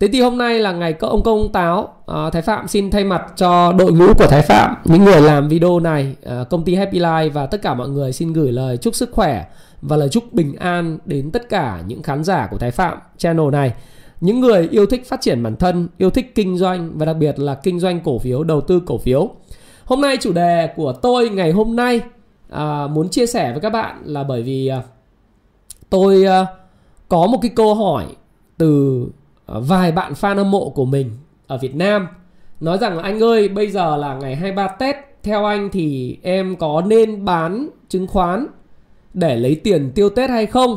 Thế thì hôm nay là ngày có ông công táo à, Thái Phạm xin thay mặt cho đội ngũ của Thái Phạm Những người làm video này à, Công ty Happy Life và tất cả mọi người xin gửi lời chúc sức khỏe Và lời chúc bình an đến tất cả những khán giả của Thái Phạm channel này. Những người yêu thích phát triển bản thân Yêu thích kinh doanh Và đặc biệt là kinh doanh cổ phiếu, đầu tư cổ phiếu. Hôm nay chủ đề của tôi ngày hôm nay à, Muốn chia sẻ với các bạn là bởi vì à, Tôi à, có một cái câu hỏi từ Ờ, vài bạn fan hâm mộ của mình ở Việt Nam nói rằng là anh ơi bây giờ là ngày 23 Tết theo anh thì em có nên bán chứng khoán để lấy tiền tiêu Tết hay không?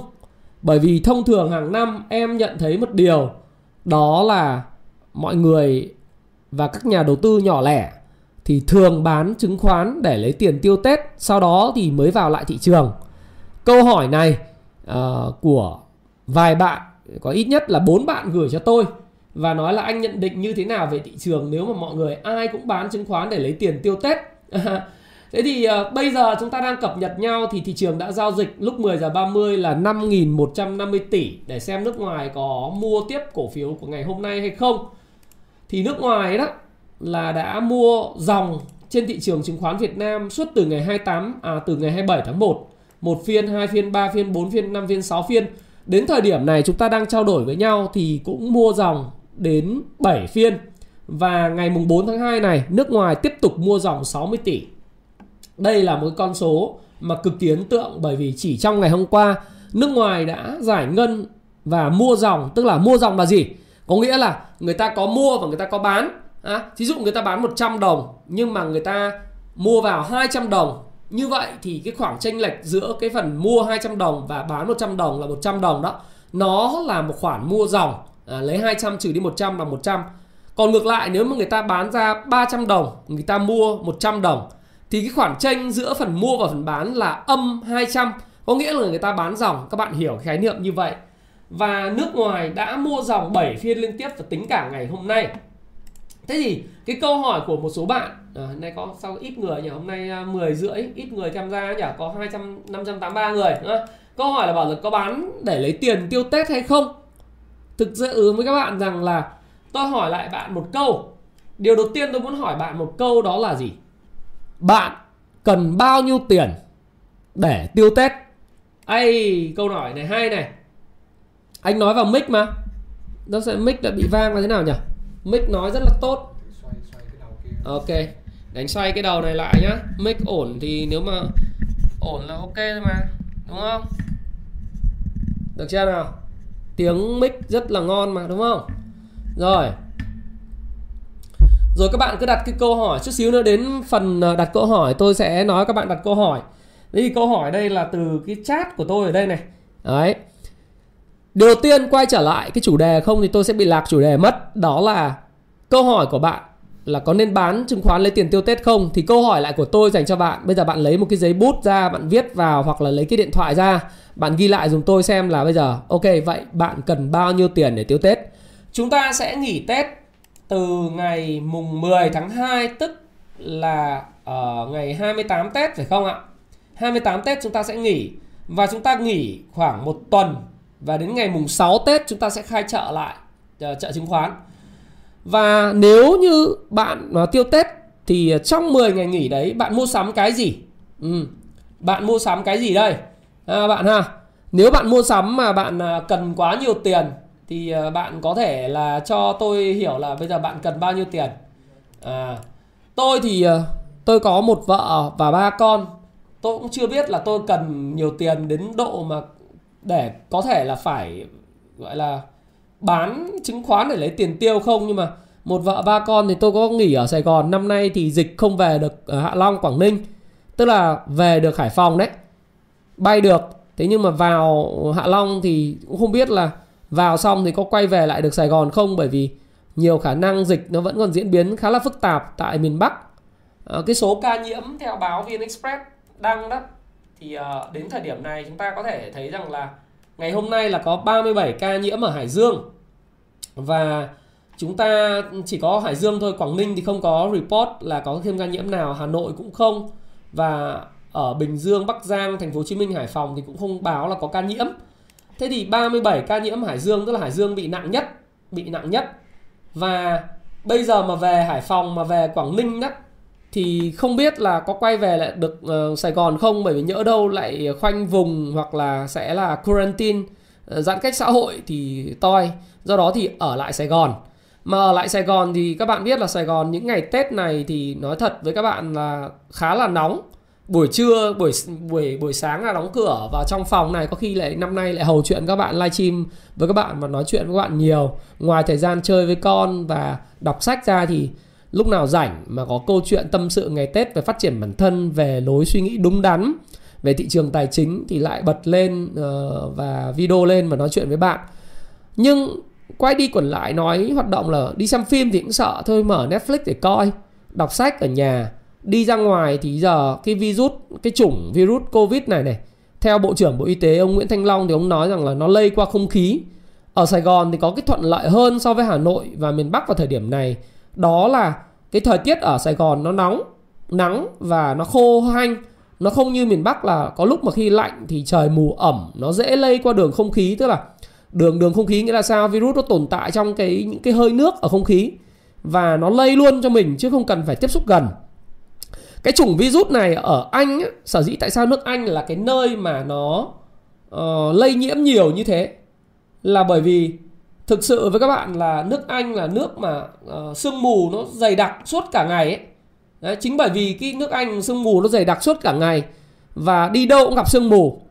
Bởi vì thông thường hàng năm em nhận thấy một điều đó là mọi người và các nhà đầu tư nhỏ lẻ thì thường bán chứng khoán để lấy tiền tiêu Tết, sau đó thì mới vào lại thị trường. Câu hỏi này uh, của vài bạn có ít nhất là bốn bạn gửi cho tôi và nói là anh nhận định như thế nào về thị trường nếu mà mọi người ai cũng bán chứng khoán để lấy tiền tiêu Tết. Thế thì uh, bây giờ chúng ta đang cập nhật nhau thì thị trường đã giao dịch lúc 10 giờ 30 là 5.150 tỷ để xem nước ngoài có mua tiếp cổ phiếu của ngày hôm nay hay không. Thì nước ngoài đó là đã mua dòng trên thị trường chứng khoán Việt Nam suốt từ ngày 28 à từ ngày 27 tháng 1, một phiên, hai phiên, ba phiên, bốn phiên, năm phiên, sáu phiên Đến thời điểm này chúng ta đang trao đổi với nhau thì cũng mua dòng đến 7 phiên. Và ngày mùng 4 tháng 2 này nước ngoài tiếp tục mua dòng 60 tỷ. Đây là một con số mà cực kỳ ấn tượng bởi vì chỉ trong ngày hôm qua nước ngoài đã giải ngân và mua dòng tức là mua dòng là gì? Có nghĩa là người ta có mua và người ta có bán. À, thí dụ người ta bán 100 đồng nhưng mà người ta mua vào 200 đồng như vậy thì cái khoảng chênh lệch giữa cái phần mua 200 đồng và bán 100 đồng là 100 đồng đó nó là một khoản mua dòng à, lấy 200 trừ đi 100 là 100 còn ngược lại nếu mà người ta bán ra 300 đồng người ta mua 100 đồng thì cái khoản chênh giữa phần mua và phần bán là âm 200 có nghĩa là người ta bán dòng các bạn hiểu khái niệm như vậy. Và nước ngoài đã mua dòng 7 phiên liên tiếp và tính cả ngày hôm nay thế thì cái câu hỏi của một số bạn à, nay có sau ít người nhỉ? Hôm nay à, 10 rưỡi ít người tham gia nhỉ? Có 200 583 người nữa. câu hỏi là bảo là có bán để lấy tiền tiêu tết hay không? Thực sự với các bạn rằng là tôi hỏi lại bạn một câu. Điều đầu tiên tôi muốn hỏi bạn một câu đó là gì? Bạn cần bao nhiêu tiền để tiêu tết? Ai câu hỏi này hay này. Anh nói vào mic mà. Nó sẽ mic đã bị vang là thế nào nhỉ? Mic nói rất là tốt. Ok đánh xoay cái đầu này lại nhá. Mic ổn thì nếu mà ổn là ok thôi mà đúng không? Được chưa nào? Tiếng mic rất là ngon mà đúng không? Rồi. Rồi các bạn cứ đặt cái câu hỏi chút xíu nữa đến phần à, đặt câu hỏi tôi sẽ nói các bạn đặt câu hỏi. Đấy thì câu hỏi đây là từ cái chat của tôi ở đây này. Đấy Điều đầu tiên quay trở lại cái chủ đề không thì tôi sẽ bị lạc chủ đề mất. Đó là câu hỏi của bạn là có nên bán chứng khoán lấy tiền tiêu Tết không? Thì câu hỏi lại của tôi dành cho bạn. Bây giờ bạn lấy một cái giấy bút ra, bạn viết vào Hoặc là lấy cái điện thoại ra. Bạn ghi lại dùng tôi xem là bây giờ, Ok, vậy bạn cần bao nhiêu tiền để tiêu Tết? Chúng ta sẽ nghỉ Tết từ ngày mùng 10 tháng 2 Tức là ở ngày 28 Tết phải không ạ? 28 Tết chúng ta sẽ nghỉ Và chúng ta nghỉ khoảng một tuần và đến ngày mùng 6 Tết chúng ta sẽ khai chợ lại ờ, chợ chứng khoán. Và nếu như bạn ờ, tiêu Tết thì trong 10 ngày nghỉ đấy bạn mua sắm cái gì? Ừ. Bạn mua sắm cái gì đây? À, bạn ha. Nếu bạn mua sắm mà bạn ờ, cần quá nhiều tiền thì bạn có thể là cho tôi hiểu là bây giờ bạn cần bao nhiêu tiền. À, tôi thì tôi có một vợ và ba con. Tôi cũng chưa biết là tôi cần nhiều tiền đến độ mà để có thể là phải gọi là bán chứng khoán để lấy tiền tiêu không? Nhưng mà một vợ ba con thì tôi có nghỉ ở Sài Gòn năm nay thì dịch không về được ở Hạ Long Quảng Ninh. Tức là về được Hải Phòng đấy. Bay được. Thế nhưng mà vào Hạ Long thì cũng không biết là vào xong thì có quay về lại được Sài Gòn không? Bởi vì nhiều khả năng dịch nó vẫn còn diễn biến khá là phức tạp tại miền Bắc. À, cái số ca nhiễm theo báo VnExpress đăng đó thì uh, đến thời điểm này chúng ta có thể thấy rằng là ngày hôm nay là có 37 ca nhiễm ở Hải Dương. Và chúng ta chỉ có Hải Dương thôi Quảng Ninh thì không có report là có thêm ca nhiễm nào Hà Nội cũng không. Và ở Bình Dương Bắc Giang thành phố Hồ Chí Minh Hải Phòng thì cũng không báo là có ca nhiễm. Thế thì 37 ca nhiễm Hải Dương tức là Hải Dương bị nặng nhất bị nặng nhất. Và bây giờ mà về Hải Phòng mà về Quảng Ninh đó thì không biết là có quay về lại được uh, Sài Gòn không? Bởi vì nhỡ đâu lại khoanh vùng hoặc là sẽ là quarantine uh, giãn cách xã hội thì toi. Do đó thì ở lại Sài Gòn. Mà ở lại Sài Gòn thì các bạn biết là Sài Gòn những ngày Tết này thì nói thật với các bạn là khá là nóng. Buổi trưa buổi buổi buổi sáng là đóng cửa và trong phòng này có khi lại năm nay lại hầu chuyện các bạn livestream với các bạn và nói chuyện với các bạn nhiều. Ngoài thời gian chơi với con và đọc sách ra thì lúc nào rảnh mà có câu chuyện tâm sự ngày Tết về phát triển bản thân về lối suy nghĩ đúng đắn về thị trường tài chính thì lại bật lên uh, và video lên và nói chuyện với bạn. Nhưng quay đi quẩn lại nói hoạt động là đi xem phim thì cũng sợ thôi mở Netflix để coi đọc sách ở nhà đi ra ngoài thì giờ cái virus cái chủng virus covid này này theo bộ trưởng bộ y tế ông Nguyễn Thanh Long thì ông nói rằng là nó lây qua không khí. Ở Sài Gòn thì có cái thuận lợi hơn so với Hà Nội và miền Bắc vào thời điểm này đó là cái thời tiết ở Sài Gòn nó nóng nắng và nó khô hanh. Nó không như miền Bắc là có lúc mà khi lạnh thì trời mù ẩm nó dễ lây qua đường không khí. Tức là đường đường không khí nghĩa là sao? Virus nó tồn tại trong cái những cái hơi nước ở không khí và nó lây luôn cho mình chứ không cần phải tiếp xúc gần. Cái chủng virus này ở Anh sở dĩ tại sao nước Anh là cái nơi mà nó uh, lây nhiễm nhiều như thế? Là bởi vì thực sự với các bạn là nước Anh là nước mà uh, sương mù nó dày đặc suốt cả ngày ấy. Đấy, chính bởi vì cái nước Anh sương mù nó dày đặc suốt cả ngày và đi đâu cũng gặp sương mù.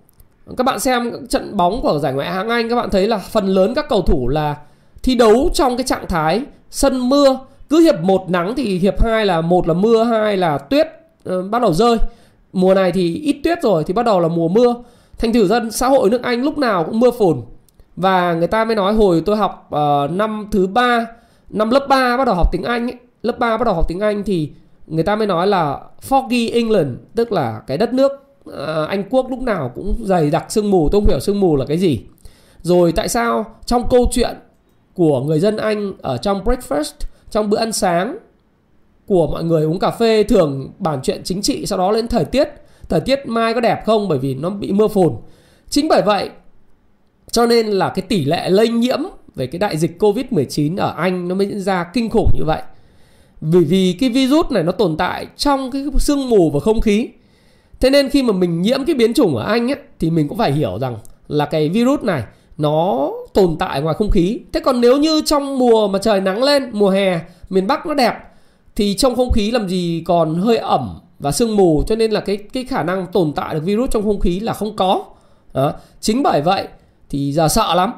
Các bạn xem trận bóng của giải ngoại hạng Anh các bạn thấy là phần lớn các cầu thủ là thi đấu trong cái trạng thái sân mưa cứ hiệp một nắng thì hiệp 2 là một là mưa hai là tuyết uh, bắt đầu rơi mùa này thì ít tuyết rồi thì bắt đầu là mùa mưa thành thử dân xã hội nước Anh lúc nào cũng mưa phùn và người ta mới nói hồi tôi học uh, năm thứ ba năm lớp 3 bắt đầu học tiếng Anh ấy, lớp 3 bắt đầu học tiếng Anh thì người ta mới nói là foggy England tức là cái đất nước uh, Anh quốc lúc nào cũng dày đặc sương mù tôi không hiểu sương mù là cái gì. Rồi tại sao trong câu chuyện của người dân Anh ở trong breakfast trong bữa ăn sáng của mọi người uống cà phê thường bàn chuyện chính trị sau đó lên thời tiết thời tiết mai có đẹp không? Bởi vì nó bị mưa phùn. Chính bởi vậy cho nên là cái tỷ lệ lây nhiễm về cái đại dịch Covid-19 ở Anh nó mới diễn ra kinh khủng như vậy. Vì vì cái virus này nó tồn tại trong cái sương mù và không khí. Thế nên khi mà mình nhiễm cái biến chủng ở Anh ấy, thì mình cũng phải hiểu rằng là cái virus này nó tồn tại ngoài không khí. Thế còn nếu như trong mùa mà trời nắng lên, mùa hè, miền Bắc nó đẹp thì trong không khí làm gì còn hơi ẩm và sương mù cho nên là cái cái khả năng tồn tại được virus trong không khí là không có. Đó. Chính bởi vậy thì giờ sợ lắm.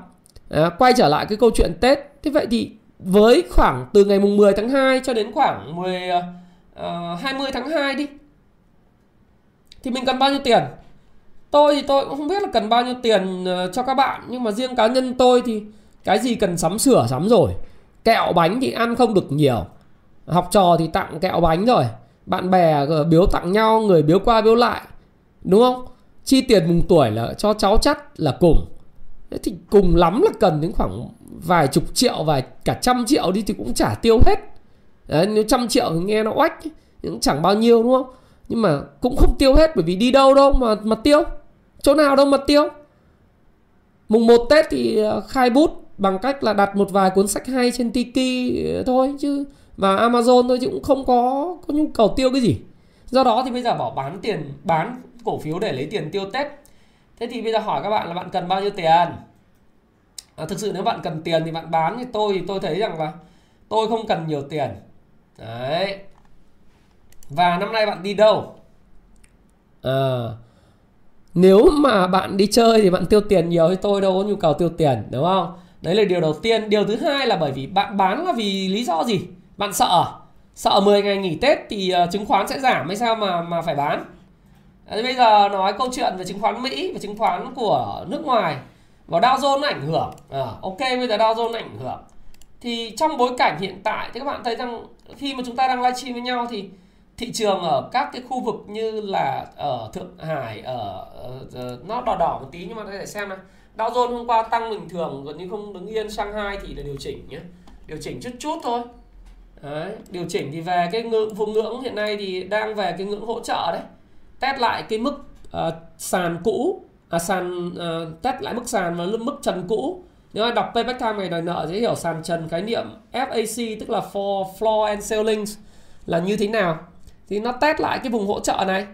À, quay trở lại cái câu chuyện Tết. Thế vậy thì với khoảng từ ngày mùng 10 tháng 2 cho đến khoảng 10 uh, 20 tháng 2 đi thì mình cần bao nhiêu tiền? Tôi thì tôi cũng không biết là cần bao nhiêu tiền ờ, cho các bạn. Nhưng mà riêng cá nhân tôi thì cái gì cần sắm sửa sắm rồi. Kẹo bánh thì ăn không được nhiều. Học trò thì tặng kẹo bánh rồi. Bạn bè ờ, biếu tặng nhau người biếu qua biếu lại. Đúng không? Chi tiền mùng tuổi là cho cháu chắt là cùng. Thế thì cùng lắm là cần đến khoảng vài chục triệu vài cả trăm triệu đi thì cũng chả tiêu hết. Đấy, nếu trăm triệu thì nghe nó oách cũng chẳng bao nhiêu đúng không? Nhưng mà cũng không tiêu hết bởi vì đi đâu đâu mà mà tiêu. Chỗ nào đâu mà tiêu. Mùng 1 Tết thì ờ, khai bút bằng cách là đặt một vài cuốn sách hay trên Tiki ờ, thôi chứ. Và Amazon thôi chứ cũng không có có nhu cầu tiêu cái gì. Do đó thì bây giờ bảo bán tiền bán cổ phiếu để lấy tiền tiêu Tết thế thì bây giờ hỏi các bạn là bạn cần bao nhiêu tiền? À, thực sự nếu bạn cần tiền thì bạn bán thì tôi thì tôi thấy rằng là tôi không cần nhiều tiền. Đấy. Và năm nay bạn đi đâu? À, nếu mà bạn đi chơi thì bạn tiêu tiền nhiều thì tôi đâu có nhu cầu tiêu tiền đúng không? Đấy là điều đầu tiên. Điều thứ hai là bởi vì bạn bán là vì lý do gì? Bạn sợ à? sợ 10 ngày nghỉ tết thì ờ, chứng khoán sẽ giảm hay sao mà mà phải bán? Thế bây giờ nói câu chuyện về chứng khoán Mỹ và chứng khoán của nước ngoài. Và Dow Jones ảnh hưởng. À, ok bây giờ Dow Jones ảnh hưởng. Thì trong bối cảnh hiện tại thì các bạn thấy rằng khi mà chúng ta đang livestream với nhau thì thị trường ở các cái khu vực như là ở Thượng Hải ở, ở, ở nó đỏ đỏ một tí nhưng mà có thể xem này Dow Jones hôm qua tăng bình thường gần như không đứng yên. Shanghai thì là điều chỉnh nhé điều chỉnh chút chút thôi. Đấy, điều chỉnh thì về cái ngưỡng vùng ngưỡng hiện nay thì đang về cái ngưỡng hỗ trợ đấy test lại cái mức uh, sàn cũ à, sàn uh, test lại mức sàn và mức trần cũ. Nếu ai đọc payback time ngày đòi nợ sẽ hiểu sàn trần khái niệm FAC tức là for floor and ceilings là như thế nào. Thì nó test lại cái vùng hỗ trợ này.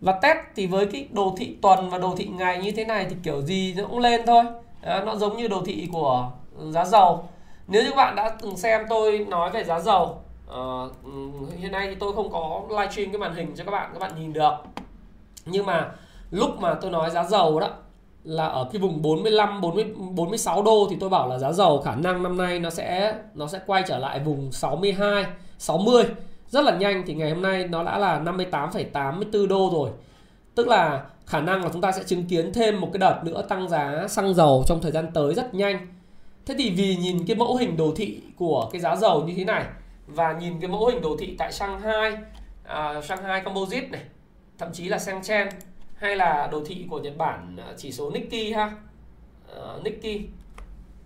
Và test thì với cái đồ thị tuần và đồ thị ngày như thế này thì kiểu gì nó cũng lên thôi. À, nó giống như đồ thị của giá dầu. Nếu như bạn đã từng xem tôi nói về giá dầu uh, hiện nay thì tôi không có livestream cái màn hình cho các bạn các bạn nhìn được nhưng mà lúc mà tôi nói giá dầu đó là ở cái vùng 45 40 46 đô thì tôi bảo là giá dầu khả năng năm nay nó sẽ nó sẽ quay trở lại vùng 62 60 rất là nhanh thì ngày hôm nay nó đã là 58,84 đô rồi. Tức là khả năng là chúng ta sẽ chứng kiến thêm một cái đợt nữa tăng giá xăng dầu trong thời gian tới rất nhanh. Thế thì vì nhìn cái mẫu hình đồ thị của cái giá dầu như thế này và nhìn cái mẫu hình đồ thị tại Shanghai, uh, Shanghai Composite này, thậm chí là Shenzhen hay là đồ thị của Nhật Bản à, chỉ số Nikkei ha. Uh, Nikkei.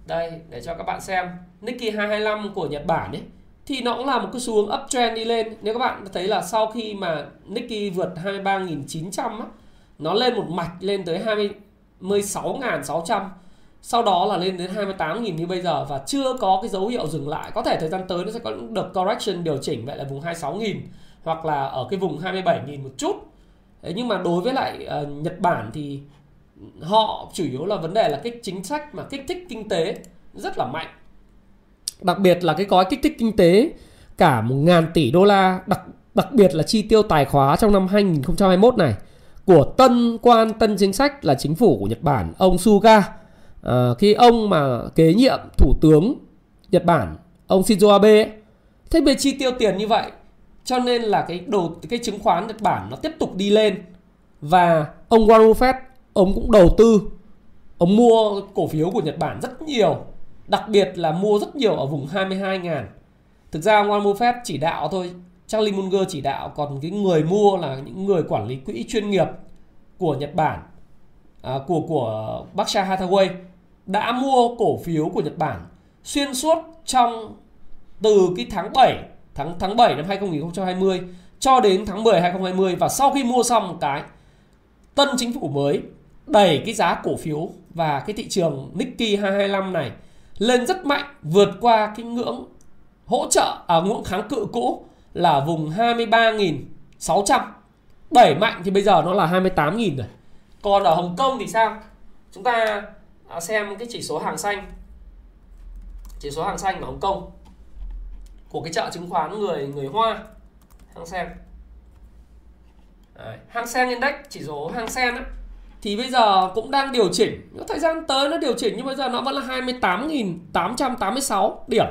Đây để cho các bạn xem. Nikkei 225 của Nhật Bản ấy thì nó cũng là một cái xu hướng uptrend đi lên. Nếu các bạn thấy là sau khi mà Nikkei vượt 23.900 á, nó lên một mạch lên tới 26.600 sau đó là lên đến 28.000 như bây giờ và chưa có cái dấu hiệu dừng lại có thể thời gian tới nó sẽ có được correction điều chỉnh vậy là vùng 26.000 hoặc là ở cái vùng 27.000 một chút Đấy, nhưng mà đối với lại uh, Nhật Bản thì họ chủ yếu là vấn đề là cái chính sách mà kích thích kinh tế rất là mạnh. Đặc biệt là cái gói kích thích kinh tế cả một ngàn tỷ đô la đặc đặc biệt là chi tiêu tài khóa trong năm 2021 này của tân quan tân chính sách là chính phủ của Nhật Bản ông Suga. À, khi ông mà kế nhiệm thủ tướng Nhật Bản ông Shinzo Abe ấy, thế về chi tiêu tiền như vậy cho nên là cái đồ cái chứng khoán Nhật Bản nó tiếp tục đi lên. Và ông Warren Buffett ông cũng đầu tư ông mua cổ phiếu của Nhật Bản rất nhiều đặc biệt là mua rất nhiều ở vùng 22 ngàn. Thực ra ông Warren Buffett chỉ đạo thôi Charlie Munger chỉ đạo còn cái người mua là những người quản lý quỹ chuyên nghiệp của Nhật Bản à, của của Berkshire Hathaway đã mua cổ phiếu của Nhật Bản xuyên suốt trong từ cái tháng 7 tháng tháng 7 năm 2020 cho đến tháng 10 2020 và sau khi mua xong một cái tân chính phủ mới đẩy cái giá cổ phiếu và cái thị trường Nikkei 225 này lên rất mạnh vượt qua cái ngưỡng hỗ trợ ở à, ngưỡng kháng cự cũ là vùng 23.600 đẩy mạnh thì bây giờ nó là 28.000 rồi. Còn ở Hồng Kông thì sao? Chúng ta à, xem cái chỉ số hàng xanh. Chỉ số hàng xanh ở Hồng Kông của cái chợ chứng khoán người người Hoa. Hang Seng. Đấy, Hang Seng Index chỉ số Hang Seng ấy, thì bây giờ cũng đang điều chỉnh. Thời gian tới nó điều chỉnh nhưng bây giờ nó vẫn là 28.886 điểm.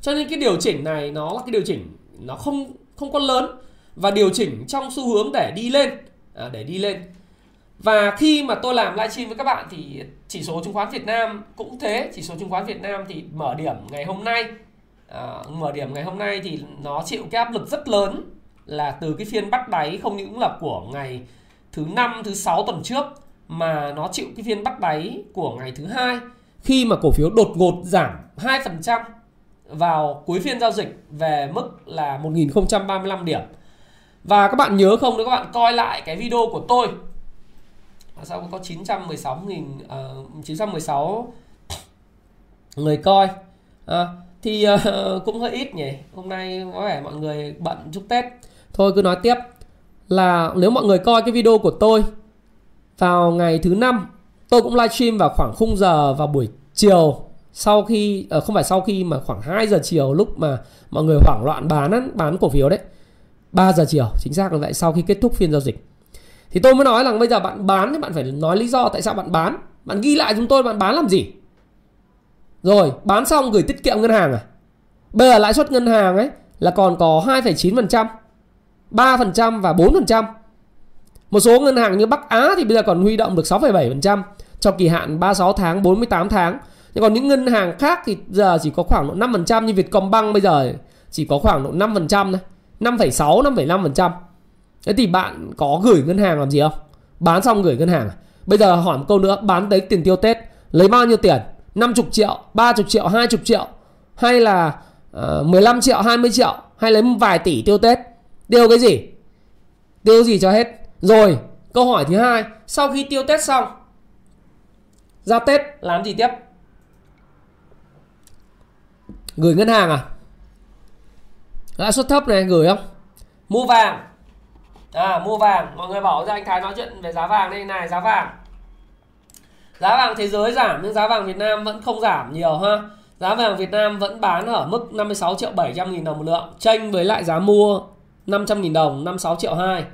Cho nên cái điều chỉnh này nó là cái điều chỉnh nó không không có lớn và điều chỉnh trong xu hướng để đi lên. À, để đi lên. Và khi mà tôi làm livestream với các bạn thì chỉ số chứng khoán Việt Nam cũng thế. Chỉ số chứng khoán Việt Nam thì mở điểm ngày hôm nay à, mở điểm ngày hôm nay thì nó chịu cái áp lực rất lớn là từ cái phiên bắt đáy không những là của ngày thứ năm thứ sáu tuần trước mà nó chịu cái phiên bắt đáy của ngày thứ hai khi mà cổ phiếu đột ngột giảm 2% vào cuối phiên giao dịch về mức là 1035 điểm. Và các bạn nhớ không nếu các bạn coi lại cái video của tôi à, sao có 916 nghìn ờ, uh, 916 người coi à, thì uh, cũng hơi ít nhỉ. Hôm nay có vẻ mọi người bận chúc tết. Thôi cứ nói tiếp. Là nếu mọi người coi cái video của tôi vào ngày thứ năm tôi cũng livestream vào khoảng khung giờ vào buổi chiều. Sau khi uh, không phải sau khi mà khoảng 2 giờ chiều lúc mà mọi người hoảng loạn bán bán cổ phiếu đấy. 3 giờ chiều chính xác là vậy sau khi kết thúc phiên giao dịch. Thì tôi mới nói là bây giờ bạn bán thì bạn phải nói lý do tại sao bạn bán. Bạn ghi lại chúng tôi bạn bán làm gì? Rồi bán xong gửi tiết kiệm ngân hàng à? Bây giờ lãi suất ngân hàng ấy là còn có 2,9% 3% và 4% một số ngân hàng như Bắc Á thì bây giờ còn huy động được 6,7% cho kỳ hạn 36 tháng 48 tháng. Nhưng còn những ngân hàng khác thì giờ chỉ có khoảng độ 5% như Vietcombank bây giờ chỉ có khoảng độ 5% thôi 5,6 5,5% thế thì bạn có gửi ngân hàng làm gì không? Bán xong gửi ngân hàng à? bây giờ hỏi một câu nữa bán tới tiền tiêu Tết lấy bao nhiêu tiền? 50 triệu 30 triệu 20 triệu hay là ờ, uh, 15 triệu 20 triệu hay lấy vài tỷ tiêu Tết. Tiêu cái gì? Tiêu gì cho hết. Rồi câu hỏi thứ hai sau khi tiêu Tết xong ra Tết làm gì tiếp? Gửi ngân hàng à? Lãi suất thấp này gửi không? Mua vàng. À mua vàng. Mọi người bảo ra anh Thái nói chuyện về giá vàng đây này giá vàng giá vàng thế giới giảm nhưng giá vàng Việt Nam vẫn không giảm nhiều ha. Giá vàng Việt Nam vẫn bán ở mức 56 triệu 700 nghìn đồng một lượng chênh với lại giá mua 500 nghìn đồng 56 triệu 2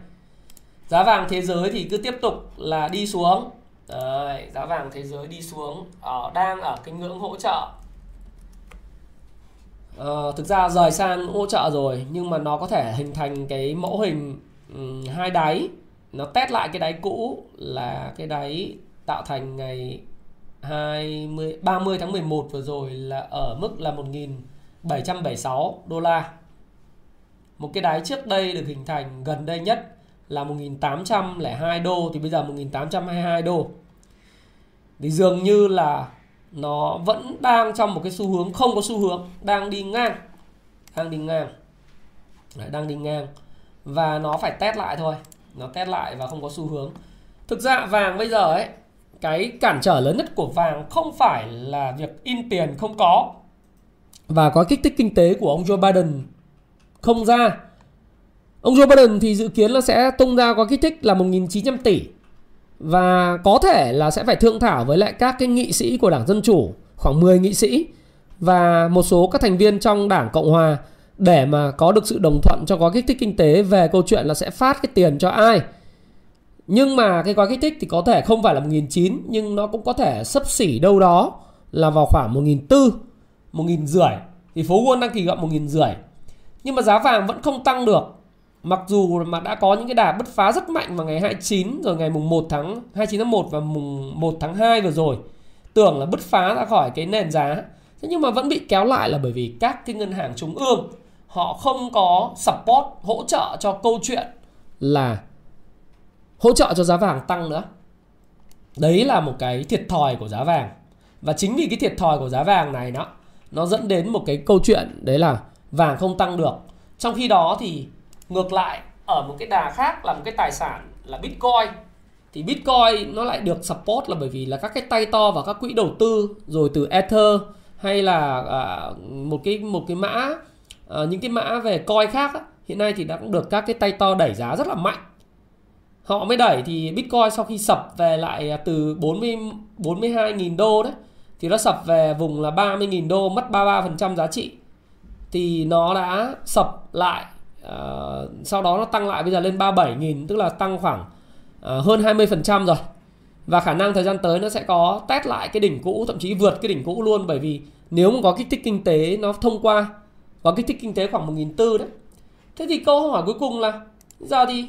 giá vàng thế giới thì cứ tiếp tục là đi xuống. Đấy, giá vàng thế giới đi xuống ở đang ở cái ngưỡng hỗ trợ. Uh, thực ra rời sang hỗ trợ rồi nhưng mà nó có thể hình thành cái mẫu hình um, hai đáy. Nó test lại cái đáy cũ là cái đáy tạo thành ngày 20 30 tháng 11 vừa rồi là ở mức là 1776 đô la. Một cái đáy trước đây được hình thành gần đây nhất là 1802 đô thì bây giờ 1822 đô. Thì dường như là nó vẫn đang trong một cái xu hướng không có xu hướng đang đi ngang đang đi ngang Đấy, đang đi ngang và nó phải test lại thôi nó test lại và không có xu hướng thực ra vàng bây giờ ấy cái cản trở lớn nhất của vàng không phải là việc in tiền không có, và có kích thích kinh tế của ông Joe Biden không ra ông Joe Biden thì dự kiến là sẽ tung ra có kích thích là 1.900 tỷ, và có thể là sẽ phải thương thảo với lại các cái nghị sĩ của Đảng Dân Chủ, khoảng 10 nghị sĩ, và một số các thành viên trong Đảng Cộng Hòa để mà có được sự đồng thuận cho có kích thích kinh tế về câu chuyện là sẽ phát cái tiền cho ai. Nhưng mà cái gói kích thích thì có thể không phải là 1.900 nhưng nó cũng có thể sấp xỉ đâu đó là vào khoảng 1.400, 1.500. Thì phố Wall đang kỳ vọng 1.500. Nhưng mà giá vàng vẫn không tăng được Mặc dù mà đã có những cái đà bứt phá rất mạnh vào ngày 29 rồi ngày mùng 1 tháng 29 tháng 1 và mùng 1 tháng 2 vừa rồi. Tưởng là bứt phá ra khỏi cái nền giá. Thế nhưng mà vẫn bị kéo lại là bởi vì các cái ngân hàng trung ương họ không có support hỗ trợ cho câu chuyện là hỗ trợ cho giá vàng tăng nữa. Đấy là một cái thiệt thòi của giá vàng. Và chính vì cái thiệt thòi của giá vàng này nó nó dẫn đến một cái câu chuyện đấy là vàng không tăng được. Trong khi đó thì ngược lại ở một cái đà khác là một cái tài sản là bitcoin thì bitcoin nó lại được support là bởi vì là các cái tay to và các quỹ đầu tư rồi từ ether hay là à, một cái một cái mã à, những cái mã về coin khác á, hiện nay thì đã cũng được các cái tay to đẩy giá rất là mạnh họ mới đẩy thì bitcoin sau khi sập về lại à, từ 40 42.000 đô đấy thì nó sập về vùng là 30.000 đô mất 33% giá trị. Thì nó đã sập lại uh, sau đó nó tăng lại bây giờ lên 37.000 tức là tăng khoảng uh, hơn 20% rồi. Và khả năng thời gian tới nó sẽ có test lại cái đỉnh cũ thậm chí vượt cái đỉnh cũ luôn. Bởi vì nếu mà có kích thích kinh tế nó thông qua có kích thích kinh tế khoảng 1.400 đấy. Thế thì câu hỏi cuối cùng là giờ thì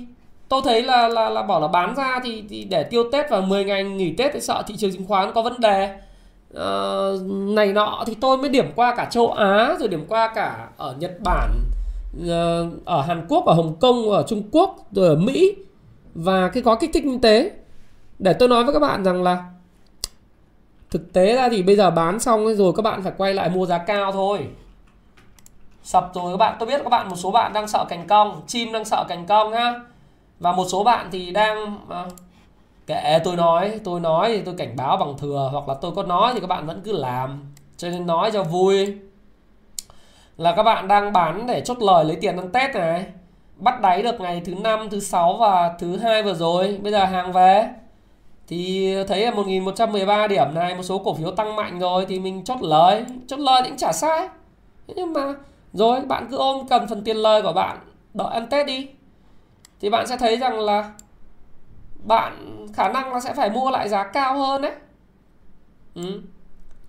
tôi thấy là là là bảo là bán ra thì, thì để tiêu Tết và 10 ngày nghỉ Tết thì sợ thị trường chứng khoán có vấn đề. Uh, này nọ thì tôi mới điểm qua cả châu Á rồi điểm qua cả ở Nhật Bản ờ, ở Hàn Quốc, ở Hồng Kông, ở Trung Quốc, rồi ở Mỹ. Và cái có kích thích kinh tế. Để tôi nói với các bạn rằng là thực tế ra thì bây giờ bán xong rồi các bạn phải quay lại mua giá cao thôi. Sập rồi các bạn. Tôi biết các bạn một số bạn đang sợ cành cong chim đang sợ cành cong ha và một số bạn thì đang à, kệ tôi nói tôi nói thì tôi cảnh báo bằng thừa hoặc là tôi có nói thì các bạn vẫn cứ làm. Cho nên nói cho vui. Là các bạn đang bán để chốt lời lấy tiền ăn Tết này. Bắt đáy được ngày thứ năm thứ sáu và thứ hai vừa rồi. Bây giờ hàng về. Thì thấy là 1113 điểm này một số cổ phiếu tăng mạnh rồi thì mình chốt lời. Chốt lời thì cũng chả sai. Thế nhưng mà rồi bạn cứ ôm cầm phần tiền lời của bạn đợi ăn Tết đi thì bạn sẽ thấy rằng là bạn khả năng là sẽ phải mua lại giá cao hơn đấy. Ừ.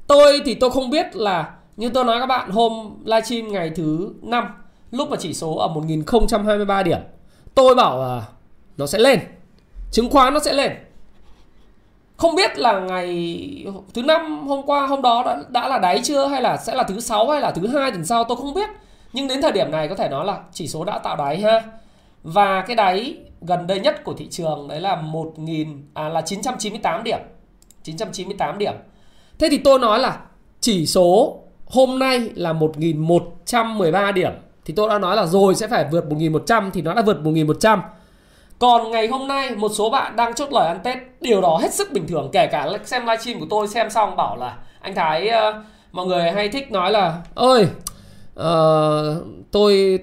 tôi thì tôi không biết là như tôi nói các bạn hôm livestream ngày thứ 5 lúc mà chỉ số ở 1023 điểm tôi bảo là nó sẽ lên chứng khoán nó sẽ lên. Không biết là ngày thứ năm hôm qua hôm đó đã, đã là đáy chưa hay là sẽ là thứ sáu hay là thứ hai tuần sau tôi không biết. Nhưng đến thời điểm này có thể nói là chỉ số đã tạo đáy ha và cái đáy gần đây nhất của thị trường đấy là 1000 à là 998 điểm. 998 điểm. Thế thì tôi nói là chỉ số hôm nay là 1113 điểm. Thì tôi đã nói là rồi sẽ phải vượt 1100 thì nó đã vượt 1100 còn ngày hôm nay một số bạn đang chốt lời ăn Tết Điều đó hết sức bình thường. Kể cả xem livestream của tôi xem xong bảo là Anh Thái uh, mọi người hay thích nói là Ơi uh, tôi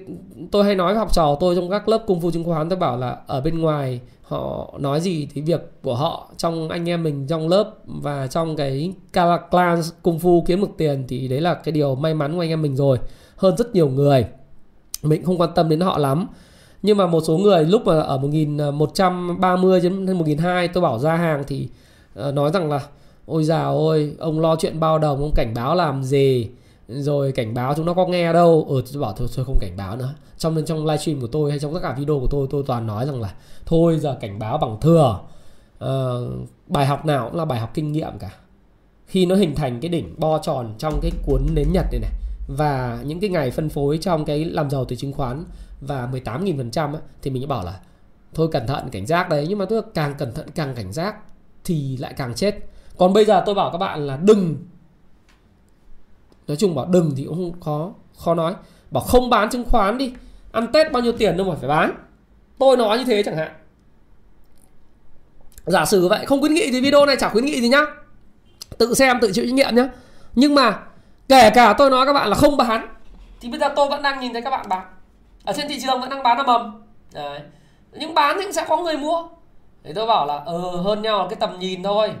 tôi hay nói với học trò tôi trong các lớp cung phu chứng khoán tôi bảo là ở bên ngoài họ nói gì thì việc của họ trong anh em mình trong lớp và trong cái clan cung phu kiếm được tiền thì đấy là cái điều may mắn của anh em mình rồi hơn rất nhiều người. Mình không quan tâm đến họ lắm. Nhưng mà một số người lúc mà ở 1130 ờ, đến 1200 tôi bảo ra hàng thì uh, nói rằng là ôi già ôi ông lo chuyện bao đồng ông cảnh báo làm gì? Rồi cảnh báo chúng nó có nghe đâu. Ừ tôi bảo thôi, tôi không cảnh báo nữa. Trong trong livestream của tôi hay trong tất cả video của tôi tôi toàn nói rằng là thôi giờ cảnh báo bằng thừa. À, bài học nào cũng là bài học kinh nghiệm cả. Khi nó hình thành cái đỉnh bo tròn trong cái cuốn nến nhật này này và những cái ngày phân phối trong cái làm giàu từ chứng khoán và 18.000% thì mình bảo là thôi cẩn thận cảnh giác đấy. Nhưng mà tôi càng cẩn thận càng cảnh giác thì lại càng chết. Còn bây giờ tôi bảo các bạn là đừng nói chung bảo đừng thì cũng không khó khó nói. Bảo không bán chứng khoán đi. Ăn tết bao nhiêu tiền đâu mà phải bán. Tôi nói như thế chẳng hạn. Giả sử vậy, không khuyến nghị thì video này chả khuyến nghị gì nhá. Tự xem, tự chịu trách nhiệm nhá. Nhưng mà kể cả tôi nói các bạn là không bán, thì bây giờ tôi vẫn đang nhìn thấy các bạn bán. Ở trên thị trường vẫn đang bán ở mầm đấy. Nhưng bán thì cũng sẽ có người mua. Thì tôi bảo là ờ hơn nhau cái tầm nhìn thôi.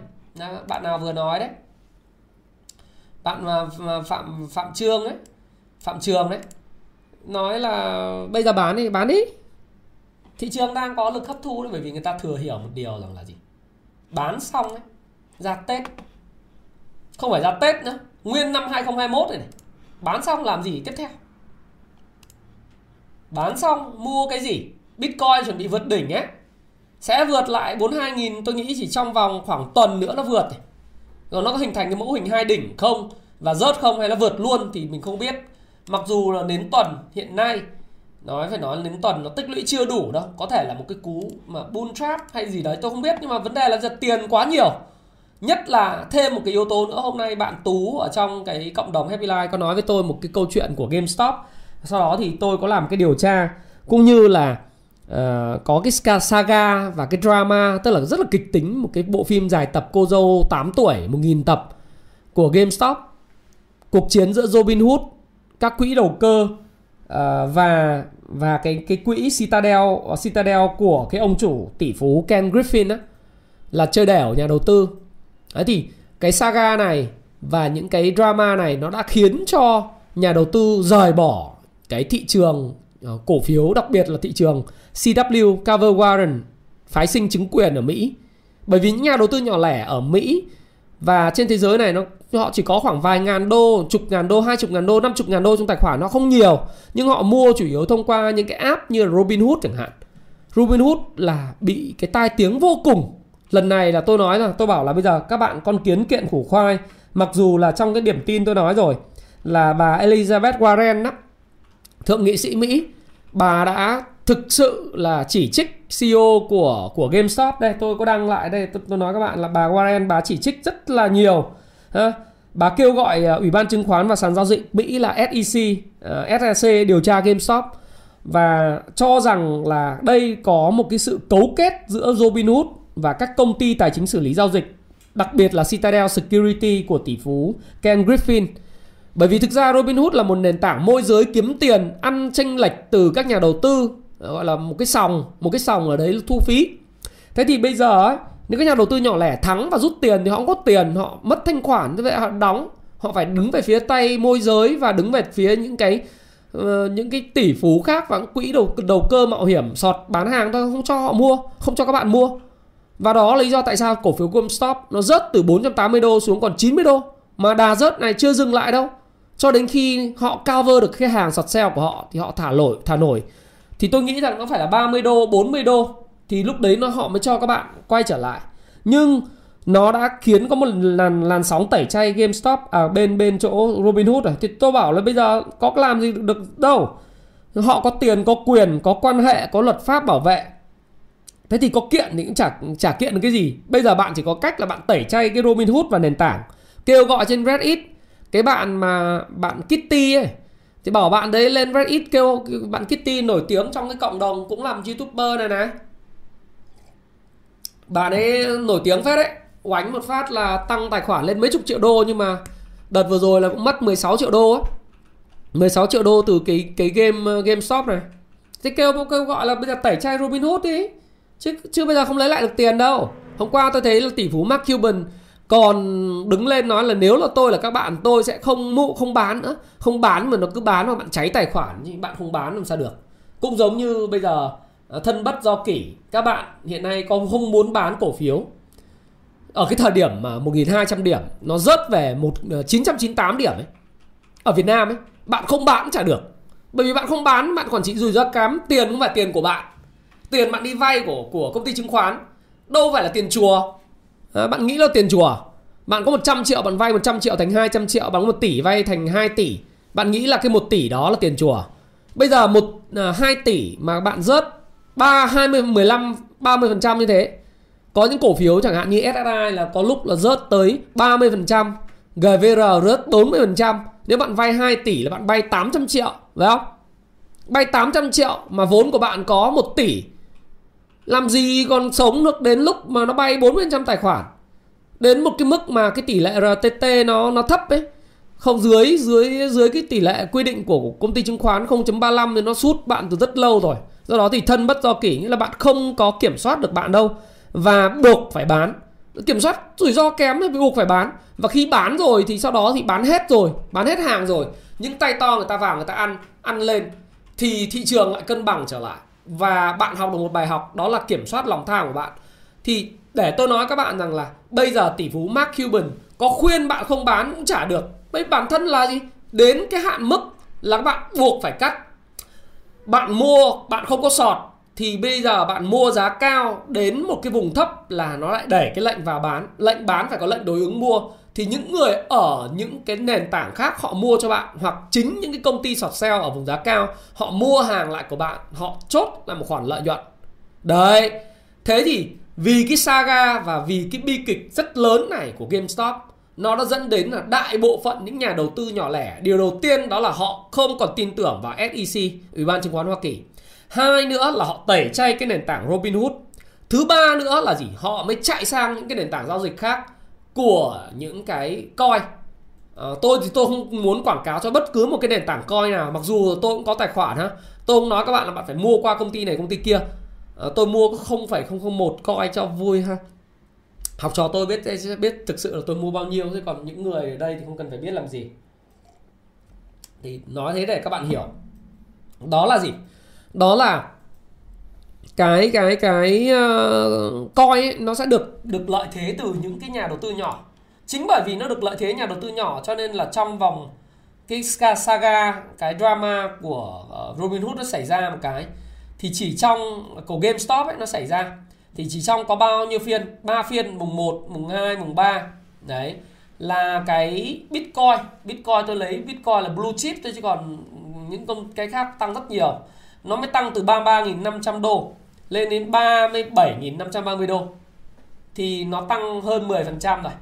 Bạn nào vừa nói đấy bạn mà, phạm phạm trương đấy phạm trường đấy nói là bây giờ bán đi bán đi. Thị trường đang có lực hấp thu đấy bởi vì người ta thừa hiểu một điều rằng là gì? Bán xong ấy ra tết. Không phải ra tết nữa nguyên năm 2021 này, này. Bán xong làm gì tiếp theo? Bán xong mua cái gì? Bitcoin chuẩn bị vượt đỉnh ấy. Sẽ vượt lại 42.000 tôi nghĩ chỉ trong vòng khoảng tuần nữa nó vượt rồi nó có hình thành cái mẫu hình hai đỉnh không? Và rớt không hay nó vượt luôn thì mình không biết. Mặc dù là đến tuần hiện nay, nói phải nói đến tuần nó tích lũy chưa đủ đâu. Có thể là một cái cú mà bull trap hay gì đấy, tôi không biết. Nhưng mà vấn đề là giật tiền quá nhiều. Nhất là thêm một cái yếu tố nữa, hôm nay bạn tú ở trong cái cộng đồng happy life có nói với tôi một cái câu chuyện của gamestop. Sau đó thì tôi có làm cái điều tra. Cũng như là uh, có cái saga và cái drama tức là rất là kịch tính một cái bộ phim dài tập cô dâu 8 tuổi 1.000 tập của GameStop. Cuộc chiến giữa Robin Hood các quỹ đầu cơ uh, và và cái cái quỹ Citadel ờ, Citadel của cái ông chủ tỷ phú Ken Griffin á là chơi đẻo nhà đầu tư. Đấy thì cái saga này và những cái drama này nó đã khiến cho nhà đầu tư rời bỏ cái thị trường Ờ, cổ phiếu đặc biệt là thị trường CW Cover Warren phái sinh chứng quyền ở Mỹ bởi vì những nhà đầu tư nhỏ lẻ ở Mỹ và trên thế giới này nó họ chỉ có khoảng vài ngàn đô, chục ngàn đô, hai chục ngàn đô, năm chục ngàn đô trong tài khoản nó không nhiều nhưng họ mua chủ yếu thông qua những cái app như Robinhood chẳng hạn. Robinhood là bị cái tai tiếng vô cùng. Lần này là tôi nói là tôi bảo là bây giờ các bạn con kiến kiện củ khoai mặc dù là trong cái điểm tin tôi nói rồi là bà Elizabeth Warren đó thượng nghị sĩ Mỹ bà đã thực sự là chỉ trích CEO của của GameStop. Đây tôi có đăng lại đây tôi, tôi nói các bạn là bà Warren bà chỉ trích rất là nhiều. Ha? bà kêu gọi à, ủy ban chứng khoán và sàn giao dịch Mỹ là SEC uh, à, SEC điều tra GameStop và cho rằng là đây có một cái sự cấu kết giữa Robinhood và các công ty tài chính xử lý giao dịch đặc biệt là Citadel Security của tỷ phú Ken Griffin bởi vì thực ra Robinhood là một nền tảng môi giới kiếm tiền ăn tranh lệch từ các nhà đầu tư ờ, gọi là một cái sòng, một cái sòng ở đấy thu phí. Thế thì bây giờ ấy, nếu các nhà đầu tư nhỏ lẻ thắng và rút tiền thì họ không có tiền, họ mất thanh khoản, như vậy họ đóng, họ phải đứng về phía tay môi giới và đứng về phía những cái uh, những cái tỷ phú khác và quỹ đầu đầu cơ mạo hiểm sọt bán hàng thôi không cho họ mua, không cho các bạn mua. Và đó là lý do tại sao cổ phiếu GameStop nó rớt từ 480 đô xuống còn 90 đô mà đà rớt này chưa dừng lại đâu cho đến khi họ cover được cái hàng sọt sale của họ thì họ thả nổi thả nổi. Thì tôi nghĩ rằng nó phải là 30 đô 40 đô thì lúc đấy nó họ mới cho các bạn quay trở lại. Nhưng nó đã khiến có một làn làn sóng tẩy chay GameStop ở à, bên bên chỗ Robinhood rồi. Thì tôi bảo là bây giờ có làm gì được đâu. Họ có tiền có quyền có quan hệ có luật pháp bảo vệ. Thế thì có kiện thì cũng chả chả kiện được cái gì. Bây giờ bạn chỉ có cách là bạn tẩy chay cái Robinhood và nền tảng. Kêu gọi trên Reddit cái bạn mà bạn Kitty ấy, thì bảo bạn đấy lên Reddit kêu bạn Kitty nổi tiếng trong cái cộng đồng cũng làm youtuber này này. Bạn ấy nổi tiếng phết đấy, oánh một phát là tăng tài khoản lên mấy chục triệu đô nhưng mà đợt vừa rồi là cũng mất 16 triệu đô á. 16 triệu đô từ cái cái game game shop này. Thế kêu kêu gọi là bây giờ tẩy chay Robinhood đi, chứ chứ bây giờ không lấy lại được tiền đâu. Hôm qua tôi thấy là tỷ phú Mark Cuban còn đứng lên nói là nếu là tôi là các bạn, tôi sẽ không mụ, không bán nữa. Không bán mà nó cứ bán mà bạn cháy tài khoản thì bạn không bán làm sao được. Cũng giống như bây giờ ờ, thân bất do kỷ, các bạn hiện nay có không muốn bán cổ phiếu. Ở cái thời điểm mà 1.200 điểm, nó rớt về một ờ, 998 điểm ấy, ở Việt Nam ấy, bạn không bán cũng chả được. Bởi vì bạn không bán, bạn còn chỉ rủi ro cám tiền cũng phải tiền của bạn. Tiền bạn đi vay của của công ty chứng khoán, đâu phải là tiền chùa à, bạn nghĩ là tiền chùa? Bạn có 100 triệu bạn vay 100 triệu thành 200 triệu bạn có 1 tỷ vay thành 2 tỷ. Bạn nghĩ là cái 1 tỷ đó là tiền chùa? Bây giờ một ờ, à, 2 tỷ mà bạn rớt 3 20 15 30% như thế có những cổ phiếu chẳng hạn như SSI là có lúc là rớt tới 30% GVR rớt 40% nếu bạn vay 2 tỷ là bạn vay 800 triệu phải không? Vay 800 triệu mà vốn của bạn có 1 tỷ làm gì còn sống được đến lúc mà nó bay 40% tài khoản? Đến một cái mức mà cái tỷ lệ RTT nó nó thấp ấy. Không, dưới dưới dưới cái tỷ lệ quy định của công ty chứng khoán 0.35 thì nó sút bạn từ rất lâu rồi. Do đó thì thân bất do kỷ nghĩa là bạn không có kiểm soát được bạn đâu. Và buộc phải bán. Kiểm soát rủi ro kém thì buộc phải bán. Và khi bán rồi thì sau đó thì bán hết rồi, bán hết hàng rồi. Những tay to người ta vào người ta ăn ăn lên thì thị trường lại cân bằng trở lại và bạn học được một bài học, đó là kiểm soát lòng tham của bạn. Thì để tôi nói các bạn rằng là bây giờ tỷ phú Mark Cuban có khuyên bạn không bán cũng chả được. Bởi bản thân là gì? Đến cái hạn mức là các bạn buộc phải cắt. Bạn mua, bạn không có sọt, thì bây giờ bạn mua giá cao đến một cái vùng thấp là nó lại đẩy cái lệnh vào bán. Lệnh bán phải có lệnh đối ứng mua thì những người ở những cái nền tảng khác họ mua cho bạn, hoặc chính những cái công ty sọt sale ở vùng giá cao, họ mua hàng lại của bạn, họ chốt là một khoản lợi nhuận. Đấy. Thế thì vì cái saga và vì cái bi kịch rất lớn này của GameStop, nó đã dẫn đến là đại bộ phận những nhà đầu tư nhỏ lẻ, điều đầu tiên đó là họ không còn tin tưởng vào SEC Ủy ban chứng khoán Hoa Kỳ. Hai nữa là họ tẩy chay cái nền tảng Robinhood. Thứ ba nữa là gì? Họ mới chạy sang những cái nền tảng giao dịch khác của những cái coin. À, tôi thì tôi không muốn quảng cáo cho bất cứ một cái nền tảng coin nào mặc dù tôi cũng có tài khoản ha. Tôi cũng nói các bạn là bạn phải mua qua công ty này công ty kia. À, tôi mua không phải không không một coin cho vui ha. Học trò tôi biết biết thực sự là tôi mua bao nhiêu chứ còn những người ở đây thì không cần phải biết làm gì. Thì nói thế để các bạn hiểu. Đó là gì? Đó là cái cái cái uh, coi ấy, nó sẽ được được lợi thế từ những cái nhà đầu tư nhỏ. Chính bởi vì nó được lợi thế nhà đầu tư nhỏ cho nên là trong vòng cái saga cái drama của ờ, robin hood nó xảy ra một cái thì chỉ trong của GameStop ấy nó xảy ra. Thì chỉ trong có bao nhiêu phiên? Ba phiên mùng 1, mùng 2, mùng 3 đấy là cái Bitcoin. Bitcoin tôi lấy Bitcoin là blue chip tôi chứ còn những công cái khác tăng rất nhiều. Nó mới tăng từ 33.500 đô lên đến 37.530 đô. Thì nó tăng hơn 10% rồi.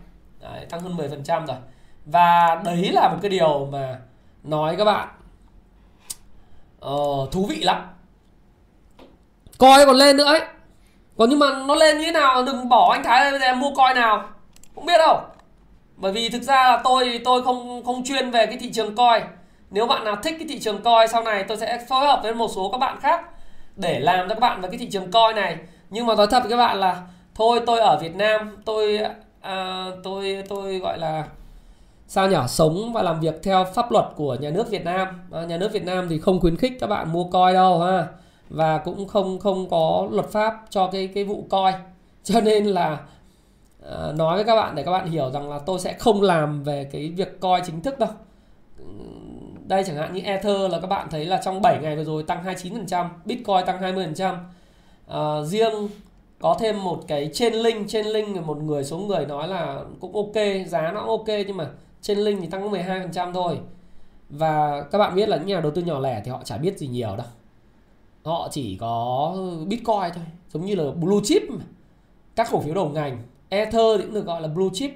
Đấy, tăng hơn 10% rồi. Và đấy là một cái điều mà nói các bạn uh, thú vị lắm. Coi còn lên nữa ấy. Còn nhưng mà nó lên như thế nào đừng bỏ anh Thái bây giờ em mua coi nào. Không biết đâu. Bởi vì thực ra là tôi tôi không không chuyên về cái thị trường coi. Nếu bạn nào thích cái thị trường coi sau này tôi sẽ phối hợp với một số các bạn khác để làm cho các bạn với cái thị trường coi này. Nhưng mà nói thật với các bạn là thôi tôi ở Việt Nam tôi à, tôi tôi gọi là sao nhỏ sống và làm việc theo pháp luật của nhà nước Việt Nam. À, nhà nước Việt Nam thì không khuyến khích các bạn mua coi đâu ha. Và cũng không không có luật pháp cho cái cái vụ coi. Cho nên là à, nói với các bạn để các bạn hiểu rằng là tôi sẽ không làm về cái việc coi chính thức đâu đây chẳng hạn như Ether là các bạn thấy là trong 7 ngày vừa rồi tăng 29%, Bitcoin tăng 20%. À, ờ, riêng có thêm một cái trên link trên link một người số người nói là cũng ok giá nó ok nhưng mà trên link thì tăng có 12% thôi và các bạn biết là những nhà đầu tư nhỏ lẻ thì họ chả biết gì nhiều đâu họ chỉ có bitcoin thôi giống như là blue chip mà. các cổ phiếu đầu ngành ether thì cũng được gọi là blue chip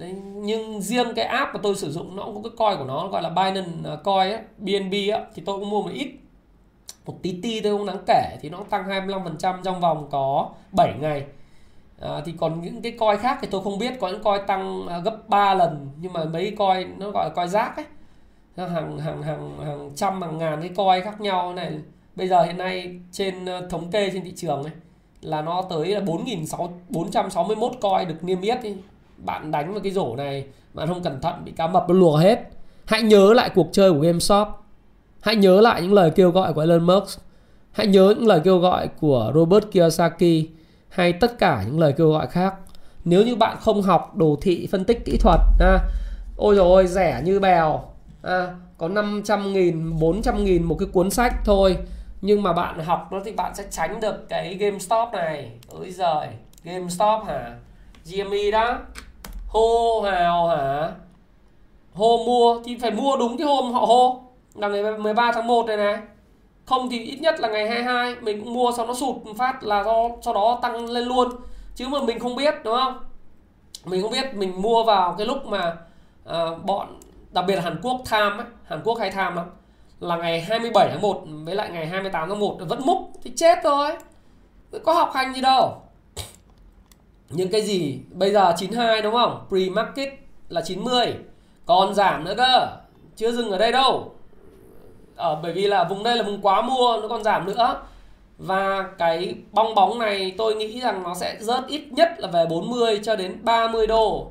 Đấy, nhưng riêng cái app mà tôi sử dụng nó cũng có cái coin của nó gọi là Binance à, coin ấy, BNB á thì tôi cũng mua một ít. Một tí ti thôi không đáng kể thì nó tăng 25% trong vòng có 7 ngày. À, thì còn những cái coin khác thì tôi không biết có những coin tăng à, gấp 3 lần nhưng mà mấy coin nó gọi là coin rác ấy. Hàng hàng hàng hàng trăm hàng ngàn cái coin khác nhau này. Bây giờ hiện nay trên à, thống kê trên thị trường ấy là nó tới là 4.461 coin được niêm yết ấy bạn đánh vào cái rổ này bạn không cẩn thận bị cá mập nó lùa hết hãy nhớ lại cuộc chơi của GameStop Hãy nhớ lại những lời kêu gọi của Elon Musk. Hãy nhớ những lời kêu gọi của Robert Kiyosaki hay tất cả những lời kêu gọi khác. Nếu như bạn không học đồ thị phân tích kỹ thuật, à, ôi rồi ôi rẻ như bèo, à, có 500 nghìn, 400 nghìn một cái cuốn sách thôi. Nhưng mà bạn học nó thì bạn sẽ tránh được cái GameStop này. Ôi giời, GameStop hả? GME đó. Hô hào hả? Hô mua thì phải mua đúng cái hôm họ hô. Là ngày 13 tháng 1 này này. Không thì ít nhất là ngày 22 mình cũng mua xong nó sụt phát là do sau đó tăng lên luôn. Chứ mà mình không biết đúng không? Mình không biết mình mua vào cái lúc mà à, bọn đặc biệt là Hàn Quốc tham ấy, Hàn Quốc hay tham lắm là ngày 27 tháng 1 với lại ngày 28 tháng 1 vẫn múc thì chết rồi, có học hành gì đâu những cái gì? Bây giờ 92 đúng không? Pre market là 90 còn giảm nữa cơ. Chưa dừng ở đây đâu. Ở bởi vì là vùng đây là vùng quá mua, nó còn giảm nữa. Và cái bong bóng này tôi nghĩ rằng nó sẽ rớt ít nhất là về 40 cho đến 30 đô.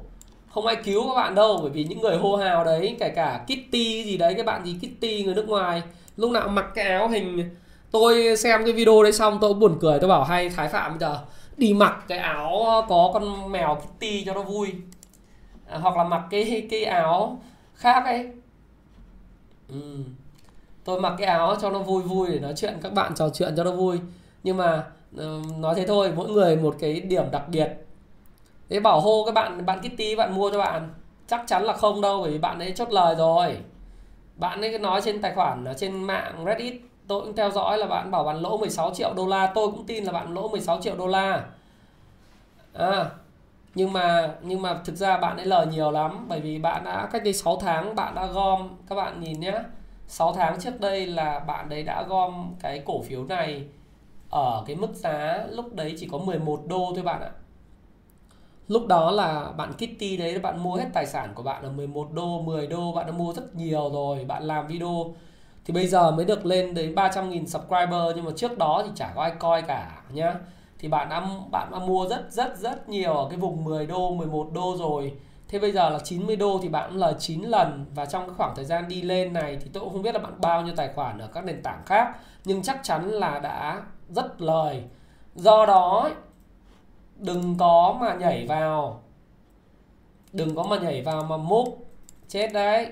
Không ai cứu các bạn đâu, bởi vì những người hô hào đấy, kể cả Kitty gì đấy các bạn gì Kitty, người nước ngoài, lúc nào mặc cái áo hình. Tôi xem cái video đấy xong, tôi buồn cười, tôi bảo hay Thái Phạm bây giờ đi mặc cái áo ờ, có con mèo Kitty cho nó vui. À, hoặc là mặc cái cái áo khác ấy. Ừ. Tôi mặc cái áo cho nó vui vui để nói chuyện các bạn trò chuyện cho nó vui. Nhưng mà ờ, nói thế thôi mỗi người một cái điểm đặc biệt. Thế bảo hô các bạn bạn Kitty bạn mua cho bạn. Chắc chắn là không đâu bởi vì bạn ấy chốt lời rồi. Bạn ấy nói trên tài khoản ở trên mạng Reddit tôi cũng theo dõi là bạn bảo bạn lỗ 16 triệu đô la tôi cũng tin là bạn lỗ 16 triệu đô la à nhưng mà nhưng mà thực ra bạn ấy lời nhiều lắm bởi vì bạn đã cách đây 6 tháng bạn đã gom các bạn nhìn nhé 6 tháng trước đây là bạn đấy đã gom cái cổ phiếu này ở cái mức giá lúc đấy chỉ có 11 đô thôi bạn ạ. Lúc đó là bạn Kitty đấy bạn mua hết tài sản của bạn là 11 đô, 10 đô bạn đã mua rất nhiều rồi, bạn làm video thì bây giờ mới được lên đến 300.000 subscriber nhưng mà trước đó thì chả có ai coi cả nhá. Thì bạn đã bạn đã mua rất rất rất nhiều ở cái vùng 10 đô, 11 đô rồi Thế bây giờ là 90 đô thì bạn lời 9 lần và trong cái khoảng thời gian đi lên này thì tôi cũng không biết là bạn bao nhiêu tài khoản ở các nền tảng khác nhưng chắc chắn là đã rất lời. Do đó đừng có mà nhảy vào đừng có mà nhảy vào mà múc chết đấy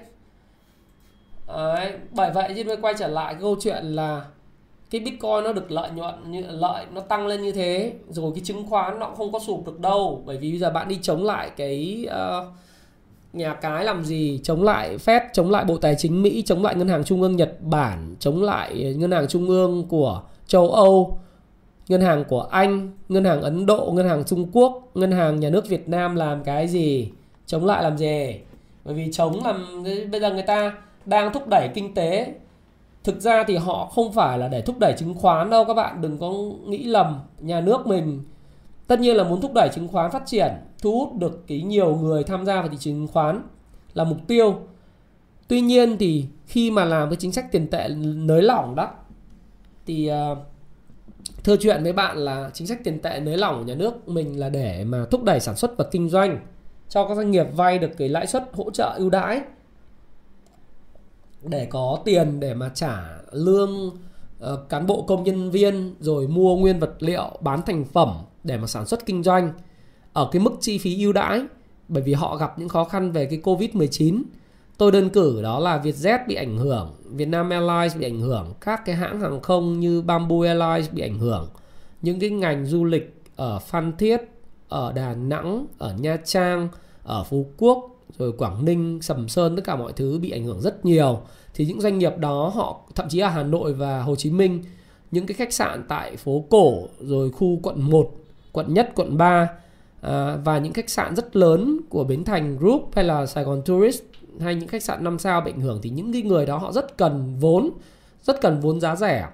đấy bởi vậy thì mới quay trở lại câu chuyện là cái bitcoin nó được lợi nhuận như lợi nó tăng lên như thế rồi cái chứng khoán nó cũng không có sụp được đâu. Bởi vì bây giờ bạn đi chống lại cái uh, nhà cái làm gì? Chống lại Fed chống lại Bộ Tài chính Mỹ chống lại ngân hàng trung ương Nhật Bản chống lại ngân hàng trung ương của châu Âu ngân hàng của Anh ngân hàng Ấn Độ ngân hàng Trung Quốc ngân hàng nhà nước Việt Nam làm cái gì? Chống lại làm gì? Bởi vì chống làm bây giờ người ta đang thúc đẩy kinh tế. Thực ra thì họ không phải là để thúc đẩy chứng khoán đâu các bạn đừng có nghĩ lầm nhà nước mình tất nhiên là muốn thúc đẩy chứng khoán phát triển thu hút được cái nhiều người tham gia vào thị trường chứng khoán là mục tiêu. Tuy nhiên thì khi mà làm cái chính sách tiền tệ nới lỏng đó thì uh, thưa chuyện với bạn là chính sách tiền tệ nới lỏng của nhà nước mình là để mà thúc đẩy sản xuất và kinh doanh cho các doanh nghiệp vay được cái lãi suất hỗ trợ ưu đãi để có tiền để mà trả lương uh, cán bộ công nhân viên rồi mua nguyên vật liệu bán thành phẩm để mà sản xuất kinh doanh ở cái mức chi phí ưu đãi bởi vì họ gặp những khó khăn về cái Covid-19. Tôi đơn cử đó là Vietjet bị ảnh hưởng, Vietnam Airlines bị ảnh hưởng, các cái hãng hàng không như Bamboo Airlines bị ảnh hưởng. Những cái ngành du lịch ở Phan Thiết ở Đà Nẵng ở Nha Trang ở Phú Quốc rồi Quảng Ninh Sầm Sơn tất cả mọi thứ bị ảnh hưởng rất nhiều. Thì những doanh nghiệp đó họ thậm chí là Hà Nội và Hồ Chí Minh những cái khách sạn tại phố cổ rồi khu quận 1 quận nhất quận 3 à, và những khách sạn rất lớn của Bến Thành Group hay là Sài Gòn Tourist hay những khách sạn 5 sao bị ảnh hưởng thì những cái người đó họ rất cần vốn rất cần vốn giá rẻ.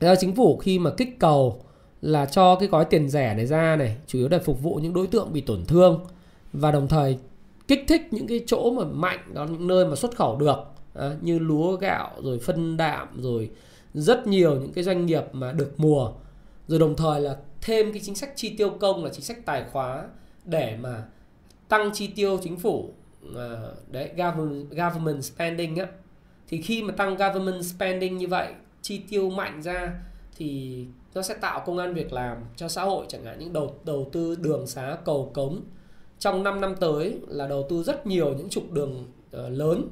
Thế chính phủ khi mà kích cầu là cho cái gói tiền rẻ này ra này chủ yếu để phục vụ những đối tượng bị tổn thương. Và đồng thời kích thích những cái chỗ mà mạnh đó những nơi mà xuất khẩu được. À, như lúa gạo rồi phân đạm rồi rất nhiều những cái doanh nghiệp mà được mùa. Rồi đồng thời là thêm cái chính sách chi tiêu công là chính sách tài khóa để mà tăng chi tiêu chính phủ. À, đấy government, government spending á. Thì khi mà tăng government spending như vậy chi tiêu mạnh ra thì nó sẽ tạo công an việc làm cho xã hội chẳng hạn những đầu đầu tư đường xá cầu cống trong 5 năm tới là đầu tư rất nhiều những trục đường ờ, lớn,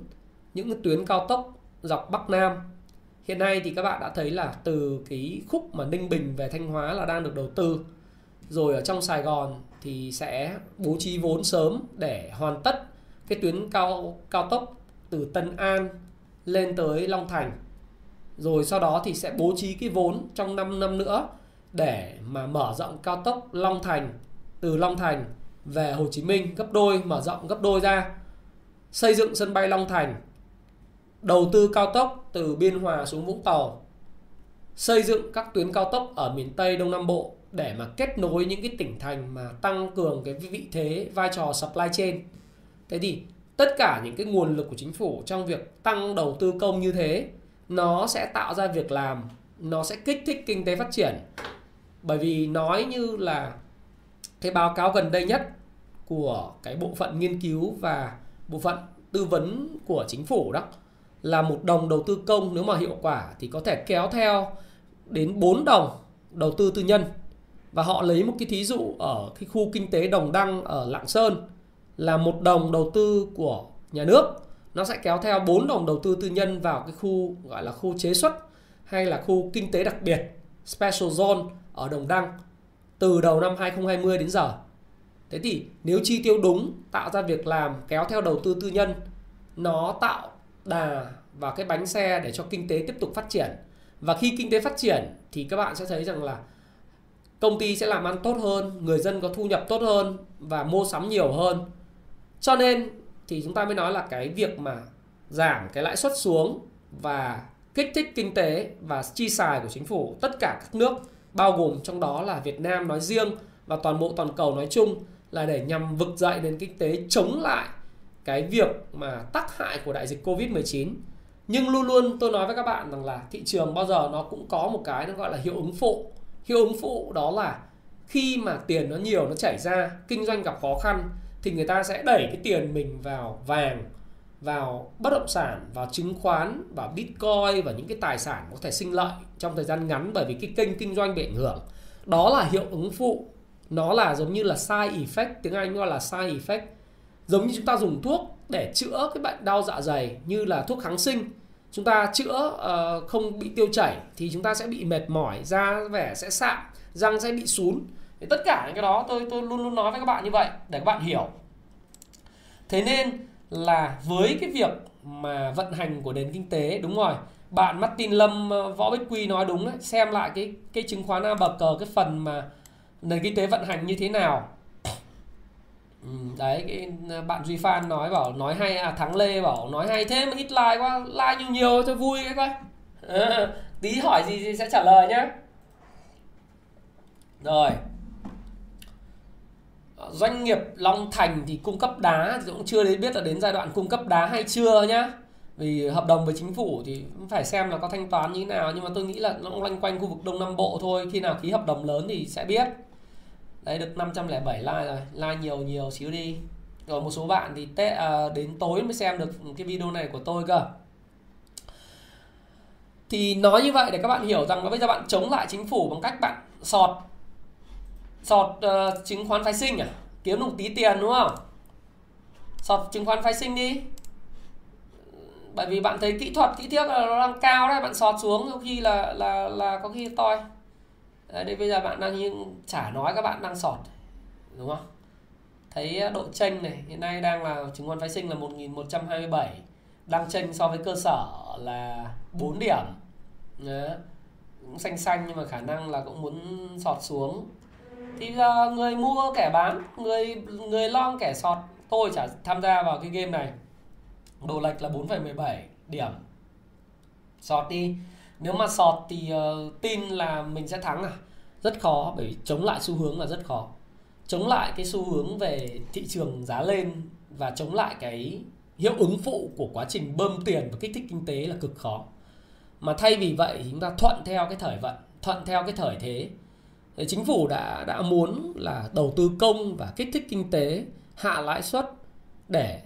những tuyến cao tốc dọc Bắc Nam. Hiện nay thì các bạn đã thấy là từ cái khúc mà Ninh Bình về Thanh Hóa là đang được đầu tư. Rồi ở trong Sài Gòn thì sẽ bố trí vốn sớm để hoàn tất cái tuyến cao cao tốc từ Tân An lên tới Long Thành. Rồi sau đó thì sẽ bố trí cái vốn trong 5 năm nữa để mà mở rộng cao tốc Long Thành, từ Long Thành về Hồ Chí Minh gấp đôi, mở rộng gấp đôi ra. Xây dựng sân bay Long Thành, đầu tư cao tốc từ Biên Hòa xuống Vũng Tàu. Xây dựng các tuyến cao tốc ở miền Tây Đông Nam Bộ để mà kết nối những cái tỉnh thành mà tăng cường cái vị thế, vai trò supply chain. Thế thì tất cả những cái nguồn lực của chính phủ trong việc tăng đầu tư công như thế, nó sẽ tạo ra việc làm, nó sẽ kích thích kinh tế phát triển. Bởi vì nói như là cái báo cáo gần đây nhất của cái bộ phận nghiên cứu và bộ phận tư vấn của chính phủ đó là một đồng đầu tư công nếu mà hiệu quả thì có thể kéo theo đến 4 đồng đầu tư tư nhân và họ lấy một cái thí dụ ở cái khu kinh tế Đồng Đăng ở Lạng Sơn là một đồng đầu tư của nhà nước nó sẽ kéo theo 4 đồng đầu tư tư nhân vào cái khu, gọi là khu chế xuất hay là khu kinh tế đặc biệt, special zone ở Đồng Đăng từ đầu năm 2020 đến giờ. Thế thì nếu chi tiêu đúng tạo ra việc làm kéo theo đầu tư tư nhân nó tạo đà và cái bánh xe để cho kinh tế tiếp tục phát triển. Và khi kinh tế phát triển thì các bạn sẽ thấy rằng là công ty sẽ làm ăn tốt hơn, người dân có thu nhập tốt hơn và mua sắm nhiều hơn. Cho nên thì chúng ta mới nói là cái việc mà giảm cái lãi suất xuống và kích thích kinh tế và chi xài của chính phủ tất cả các nước bao gồm trong đó là Việt Nam nói riêng và toàn bộ toàn cầu nói chung là để nhằm vực dậy nền kinh tế chống lại cái việc mà tác hại của đại dịch Covid-19. Nhưng luôn luôn tôi nói với các bạn rằng là thị trường bao giờ nó cũng có một cái nó gọi là hiệu ứng phụ. Hiệu ứng phụ đó là khi mà tiền nó nhiều nó chảy ra, kinh doanh gặp khó khăn thì người ta sẽ đẩy cái tiền mình vào vàng, vào bất động sản, vào chứng khoán, vào bitcoin và những cái tài sản có thể sinh lợi trong thời gian ngắn bởi vì cái kênh kinh doanh bị ảnh hưởng. Đó là hiệu ứng phụ. Nó là giống như là side effect, tiếng Anh gọi là side effect. Giống như chúng ta dùng thuốc để chữa cái bệnh đau dạ dày như là thuốc kháng sinh. Chúng ta chữa uh, không bị tiêu chảy thì chúng ta sẽ bị mệt mỏi da vẻ sẽ sạm răng sẽ bị sún. Thì tất cả những cái đó tôi tôi luôn luôn nói với các bạn như vậy để các bạn hiểu. Thế nên là với cái việc mà vận hành của nền kinh tế đúng rồi bạn Martin Lâm ờ, Võ Bích Quy nói đúng đấy xem lại cái cái chứng khoán A bờ cờ cái phần mà nền kinh tế vận hành như thế nào? Ừ, đấy cái à, bạn duy phan nói bảo nói hay à thắng lê bảo nói hay thế mà ít like quá like nhiều nhiều cho vui cái coi. À, tí hỏi gì thì sẽ trả lời nhé rồi. Doanh nghiệp Long Thành thì cung cấp đá thì cũng chưa đến biết là đến giai đoạn cung cấp đá hay chưa nhá. Vì hợp đồng với chính phủ thì phải xem là có thanh toán như thế nào nhưng mà tôi nghĩ là nó cũng loanh quanh khu vực Đông Nam Bộ thôi khi nào ký hợp đồng lớn thì sẽ biết đấy được 507 like rồi. Like nhiều nhiều xíu đi. Rồi một số bạn thì tết à, đến tối mới xem được cái video này của tôi cơ. Thì nói như vậy để các bạn hiểu rằng là bây giờ bạn chống lại chính phủ bằng cách bạn sọt sọt uh, chứng khoán phái sinh à? Kiếm được tí tiền đúng không? Sọt chứng khoán phái sinh đi. Bởi vì bạn thấy kỹ thuật kỹ thước là nó đang cao đấy bạn sọt xuống có khi là là là có khi toi đấy, đây bây giờ bạn đang nhưng chả nói các bạn đang sọt đúng không? Thấy ờ, độ chênh này hiện nay đang là chứng khoán phái sinh là 1127 đang chênh so với cơ sở là 4 điểm. Đó. cũng xanh xanh nhưng mà khả năng là cũng muốn sọt xuống. Thì giờ người mua kẻ bán người người long kẻ sọt tôi chả tham gia vào cái game này. Đồ lệch là 4,17 điểm. Sọt đi nếu mà sọt thì uh, tin là mình sẽ thắng à? Rất khó bởi vì chống lại xu hướng là rất khó. Chống lại cái xu hướng về thị trường giá lên và chống lại cái hiệu ứng phụ của quá trình bơm tiền và kích thích kinh tế là cực khó. Mà thay vì vậy chúng ta thuận theo cái thời vận thuận theo cái thời thế. Thì chính phủ đã đã muốn là đầu tư công và kích thích kinh tế hạ lãi suất để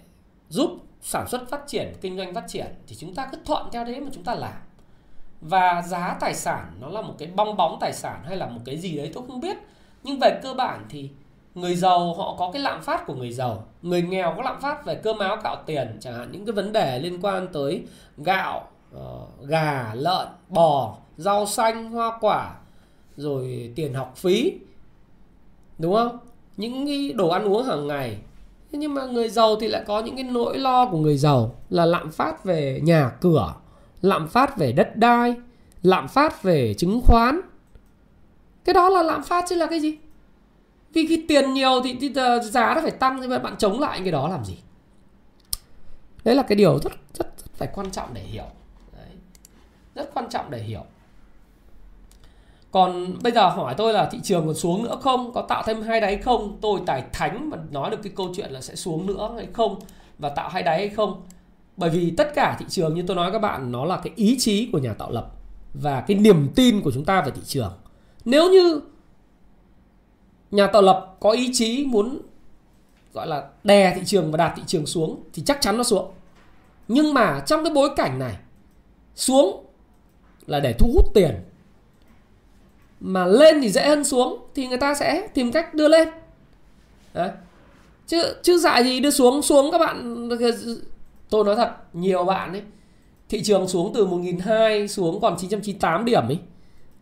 giúp sản xuất phát triển kinh doanh phát triển. Thì chúng ta cứ thuận theo đấy mà chúng ta làm và giá tài sản nó là một cái bong bóng tài sản hay là một cái gì đấy tôi không biết. Nhưng về cơ bản thì người giàu, họ có cái lạm phát của người giàu. Người nghèo có lạm phát về cơm áo gạo tiền, chẳng hạn những cái vấn đề liên quan tới gạo ờ, gà, lợn, bò, rau xanh, hoa quả, rồi tiền học phí, đúng không? Những cái đồ ăn uống hàng ngày. Nhưng mà người giàu thì lại có những cái nỗi lo của người giàu là lạm phát về nhà cửa lạm phát về đất đai lạm phát về chứng khoán. Cái đó là lạm phát chứ là cái gì? Vì khi tiền nhiều thì, thì ờ, giá nó phải tăng thì bạn chống lại cái đó làm gì? Đấy là cái điều rất rất, rất phải quan trọng để hiểu. Đấy. rất quan trọng để hiểu. Còn bây giờ hỏi tôi là thị trường còn xuống nữa không? Có tạo thêm hai đáy không? Tôi tài thánh mà nói được cái câu chuyện là sẽ xuống nữa hay không? Và tạo hai đáy hay không? Bởi vì tất cả thị trường, như tôi nói các bạn, nó là cái ý chí của nhà tạo lập và cái niềm tin của chúng ta về thị trường. Nếu như nhà tạo lập có ý chí muốn, gọi là, đè thị trường và đạt thị trường xuống, thì chắc chắn nó xuống. Nhưng mà trong cái bối cảnh này, xuống là để thu hút tiền. Mà lên thì dễ hơn xuống, thì người ta sẽ tìm cách đưa lên. Đấy. chứ chứ dại gì đưa xuống xuống các bạn tôi nói thật, nhiều bạn ấy, thị trường xuống từ 1.200 xuống còn 998 điểm ấy,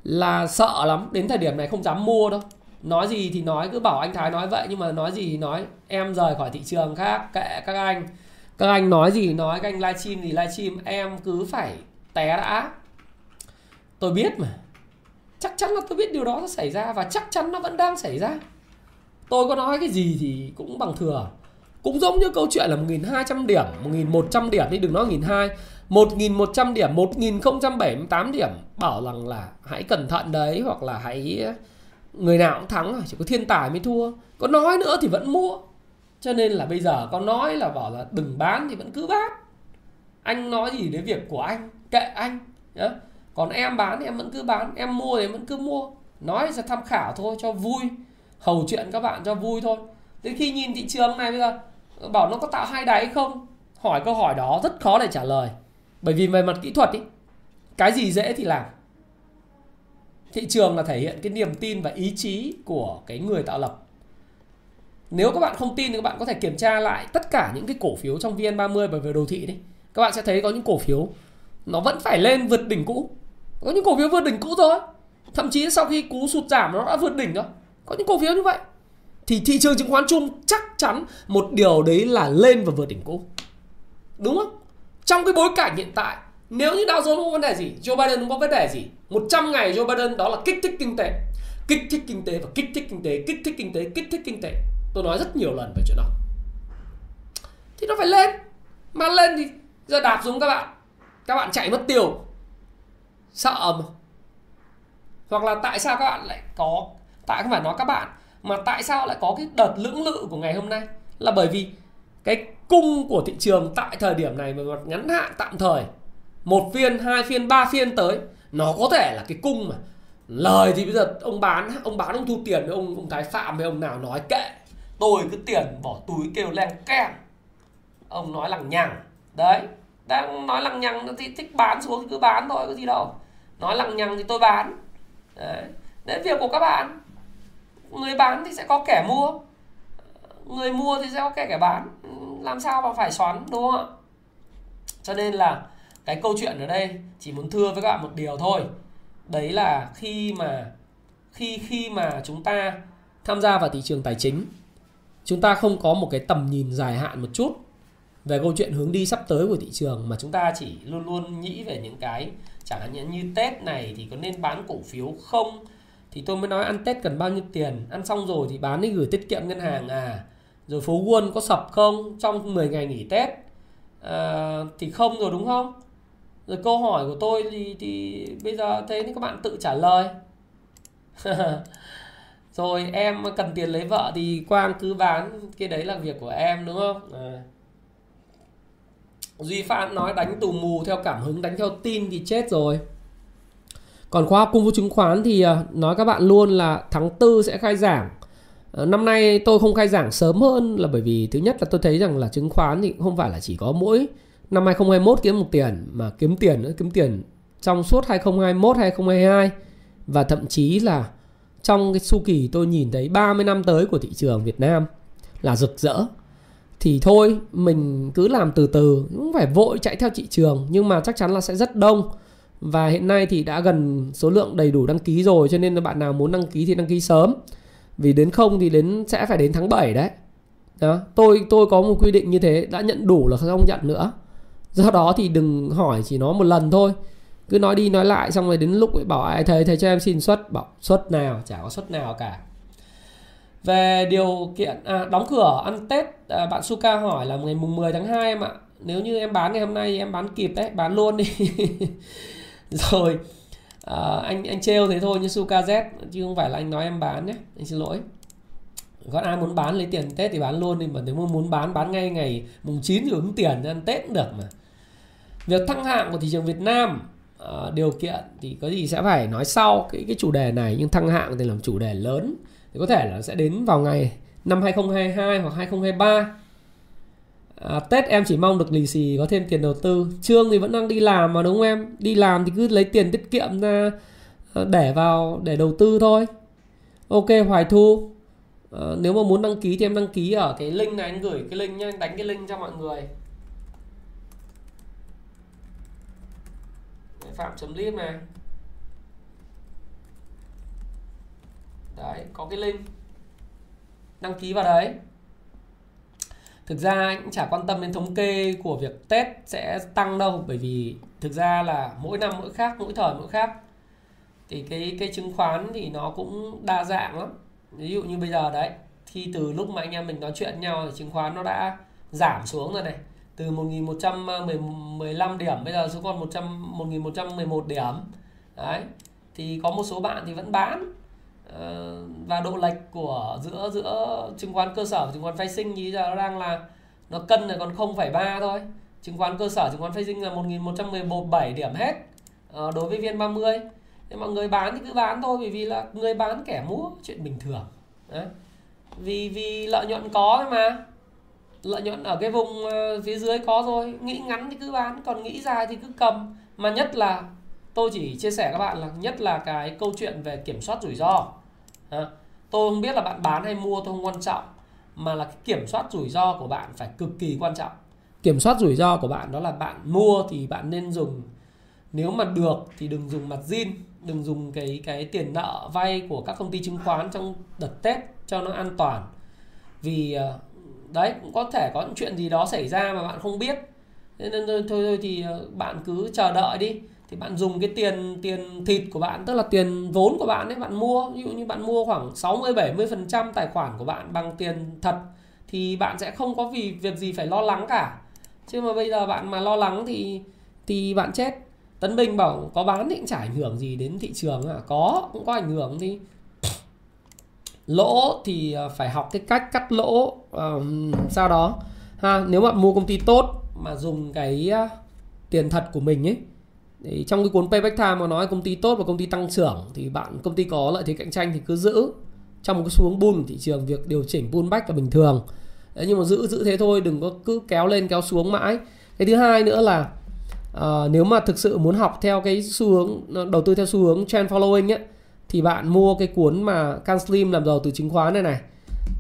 là sợ lắm. Đến thời điểm này không dám mua đâu. Nói gì thì nói, cứ bảo anh Thái nói vậy, nhưng mà nói gì thì nói. Em rời khỏi thị trường khác, kệ các anh. Các anh nói gì nói, các anh livestream thì livestream em cứ phải té đã. Tôi biết mà. Chắc chắn là tôi biết điều đó sẽ xảy ra và chắc chắn nó vẫn đang xảy ra. Tôi có nói cái gì thì cũng bằng thừa cũng giống như câu chuyện là 1.200 điểm 1.100 điểm đi, đừng nói 1.200 1.100 điểm 1.078 điểm. Bảo rằng là hãy cẩn thận đấy, hoặc là hãy, người nào cũng thắng chỉ có thiên tài mới thua. Có nói nữa thì vẫn mua. Cho nên là bây giờ có nói là bảo là đừng bán thì vẫn cứ bán. Anh nói gì đến việc của anh, kệ anh nhá còn em bán thì em vẫn cứ bán, em mua thì em vẫn cứ mua. Nói sẽ tham khảo thôi, cho vui. Hầu chuyện các bạn cho vui thôi. Đến khi nhìn thị trường này bây giờ bảo nó có tạo hai đáy không? Hỏi câu hỏi đó rất khó để trả lời. Bởi vì về mặt kỹ thuật ý, cái gì dễ thì làm. Thị trường là thể hiện cái niềm tin và ý chí của cái người tạo lập. Nếu các bạn không tin thì các bạn có thể kiểm tra lại tất cả những cái cổ phiếu trong VN30 bởi về đồ thị đi các bạn sẽ thấy có những cổ phiếu nó vẫn phải lên vượt đỉnh cũ. Có những cổ phiếu vượt đỉnh cũ rồi thậm chí sau khi cú sụt giảm nó đã vượt đỉnh rồi. Có những cổ phiếu như vậy thì thị trường chứng khoán chung chắc chắn một điều đấy là lên và vượt đỉnh cũ. Đúng không? Trong cái bối cảnh hiện tại, nếu như Dow Jones không có vấn đề gì, Joe Biden không có vấn đề gì 100 ngày Joe Biden đó là kích thích kinh tế. Kích thích kinh tế và kích thích kinh tế, kích thích kinh tế, kích thích kinh tế. Tôi nói rất nhiều lần về chuyện đó. Thì nó phải lên. Mà lên thì giờ đạp xuống các bạn. Các bạn chạy mất tiêu. Sợ mà. Hoặc là tại sao các bạn lại có, tại không phải nói các bạn mà tại sao lại có cái đợt lưỡng lự của ngày hôm nay? Là bởi vì cái cung của thị trường tại thời điểm này về mặt ngắn hạn tạm thời, một phiên, hai phiên, ba phiên tới, nó có thể là cái cung mà lời thì bây giờ ông bán ông bán, ông thu tiền với ông ông thái phạm với ông nào nói kệ. Tôi cứ tiền bỏ túi kêu len keng ông nói lằng nhằng. Đấy, đang nói lằng nhằng thì thích bán xuống thì cứ bán thôi, có gì đâu. Nói lằng nhằng thì tôi bán. Đấy đấy việc của các bạn người bán thì sẽ có kẻ mua. Người mua thì sẽ có kẻ kẻ bán. Làm sao mà phải xoắn, đúng không ạ? Cho nên là cái câu chuyện ở đây chỉ muốn thưa với các bạn một điều thôi. Đấy là khi mà, khi khi mà chúng ta tham gia vào thị trường tài chính, chúng ta không có một cái tầm nhìn dài hạn một chút về câu chuyện hướng đi sắp tới của thị trường mà chúng ta chỉ luôn luôn nghĩ về những cái, chẳng hạn như Tết này thì có nên bán cổ phiếu không? Thì tôi mới nói ăn Tết cần bao nhiêu tiền. Ăn xong rồi thì bán đi gửi tiết kiệm ngân hàng à. Rồi phố Wall có sập không? Trong 10 ngày nghỉ Tết. À, thì không rồi đúng không? Rồi câu hỏi của tôi thì, thì bây giờ thế thì các bạn tự trả lời. Rồi em cần tiền lấy vợ thì quang cứ bán. Cái đấy là việc của em đúng không? À. duy phan nói đánh tù mù theo cảm hứng đánh theo tin thì chết rồi còn khoa học cung vụ chứng khoán thì à, nói các bạn luôn là tháng tư sẽ khai giảng. Ờ, năm nay tôi không khai giảng sớm hơn là bởi vì thứ nhất là tôi thấy rằng là chứng khoán thì không phải là chỉ có mỗi năm 2021 kiếm một tiền mà kiếm tiền nữa, kiếm tiền trong suốt 2021 2022 và thậm chí là trong cái chu kỳ tôi nhìn thấy 30 năm tới của thị trường Việt Nam là rực rỡ. Thì thôi, mình cứ làm từ từ không phải vội chạy theo thị trường nhưng mà chắc chắn là sẽ rất đông và hiện nay thì đã gần số lượng đầy đủ đăng ký rồi cho nên là bạn nào muốn đăng ký thì đăng ký sớm. Vì đến không thì đến sẽ phải đến tháng 7 đấy. Đó tôi tôi có một quy định như thế đã nhận đủ là không nhận nữa. Do đó thì đừng hỏi chỉ nó một lần thôi. Cứ nói đi nói lại xong rồi đến lúc bảo ai thầy thầy cho em xin suất bảo suất nào chả có suất nào cả. Về điều kiện à, đóng cửa ăn Tết à, bạn Suka hỏi là ngày mùng 10 tháng 2 em ạ. Nếu như em bán ngày hôm nay em bán kịp đấy bán luôn đi. rồi. À, anh anh trêu thế thôi như Suka Z chứ không phải là anh nói em bán nhé. Anh xin lỗi. Còn ai muốn bán lấy tiền Tết thì bán luôn đi mà nếu mà muốn bán bán ngay ngày mùng 9 thì ứng tiền ăn Tết cũng được mà. Việc thăng hạng của thị trường Việt Nam à, điều kiện thì có gì sẽ phải nói sau cái cái chủ đề này. Nhưng thăng hạng thì là chủ đề lớn. Thì có thể là sẽ đến vào ngày năm 2022 hoặc 2023 à, Tết em chỉ mong được lì xì có thêm tiền đầu tư. Trương thì vẫn đang đi làm mà đúng không em? Đi làm thì cứ lấy tiền tiết kiệm ra à, để vào để đầu tư thôi. Ok Hoài Thu. À, nếu mà muốn đăng ký thì em đăng ký ở cái link này anh gửi cái link nhá anh đánh cái link cho mọi người. Phạm chấm lip này. Đấy có cái link. Đăng ký vào đấy thực ra anh cũng chả quan tâm đến thống kê của việc tết sẽ tăng đâu, bởi vì thực ra là mỗi năm mỗi khác, mỗi thời mỗi khác. Thì cái cái chứng khoán thì nó cũng đa dạng lắm. Ví dụ như bây giờ đấy, khi từ lúc mà anh em mình nói chuyện nhau thì chứng khoán nó đã giảm xuống rồi này. Từ 1115 điểm, bây giờ xuống còn 100 1111 điểm. Đấy, thì có một số bạn thì vẫn bán. Ờ, và độ lệch của giữa giữa chứng khoán cơ sở và chứng khoán phái sinh như giờ nó đang là nó cân là còn 0,3 thôi. Chứng khoán cơ sở chứng khoán phái sinh là 1117 điểm hết ờ, đối với viên 30 nhưng mọi người bán thì cứ bán thôi bởi vì là người bán kẻ mua chuyện bình thường. Đấy. vì vì lợi nhuận có thôi mà. Lợi nhuận ở cái vùng ờ, phía dưới có rồi nghĩ ngắn thì cứ bán còn nghĩ dài thì cứ cầm. Mà nhất là tôi chỉ chia sẻ các bạn là nhất là cái câu chuyện về kiểm soát rủi ro à, tôi không biết là bạn bán hay mua tôi không quan trọng. Mà là cái kiểm soát rủi ro của bạn phải cực kỳ quan trọng. Kiểm soát rủi ro của bạn đó là bạn mua thì bạn nên dùng. Nếu mà được thì đừng dùng mặt zin đừng dùng cái cái tiền nợ vay của các công ty chứng khoán trong đợt tết cho nó an toàn. Vì ờ, đấy cũng có thể có những chuyện gì đó xảy ra mà bạn không biết. Nên thôi, thôi thì ờ, bạn cứ chờ đợi đi thì bạn dùng cái tiền tiền thịt của bạn tức là tiền vốn của bạn ấy bạn mua ví dụ như bạn mua khoảng 60 70 phần trăm tài khoản của bạn bằng tiền thật thì bạn sẽ không có vì việc gì phải lo lắng cả. Chứ mà bây giờ bạn mà lo lắng thì thì bạn chết. Tấn Bình bảo có bán thì cũng chả ảnh hưởng gì đến thị trường à có cũng có ảnh hưởng thì lỗ thì ờ, phải học cái cách cắt lỗ uh, sau đó ha. Nếu bạn mua công ty tốt mà dùng cái ờ, tiền thật của mình ấy thì trong cái cuốn payback time mà nói công ty tốt và công ty tăng trưởng thì bạn công ty có lợi thế cạnh tranh thì cứ giữ. Trong một cái xuống bull thị trường việc điều chỉnh pullback là bình thường. Đấy, nhưng mà giữ giữ thế thôi đừng có cứ kéo lên kéo xuống mãi. Cái thứ hai nữa là uh, nếu mà thực sự muốn học theo cái xu hướng đầu tư theo xu hướng trend following ấy thì bạn mua cái cuốn mà Can Slim làm giàu từ chứng khoán này này.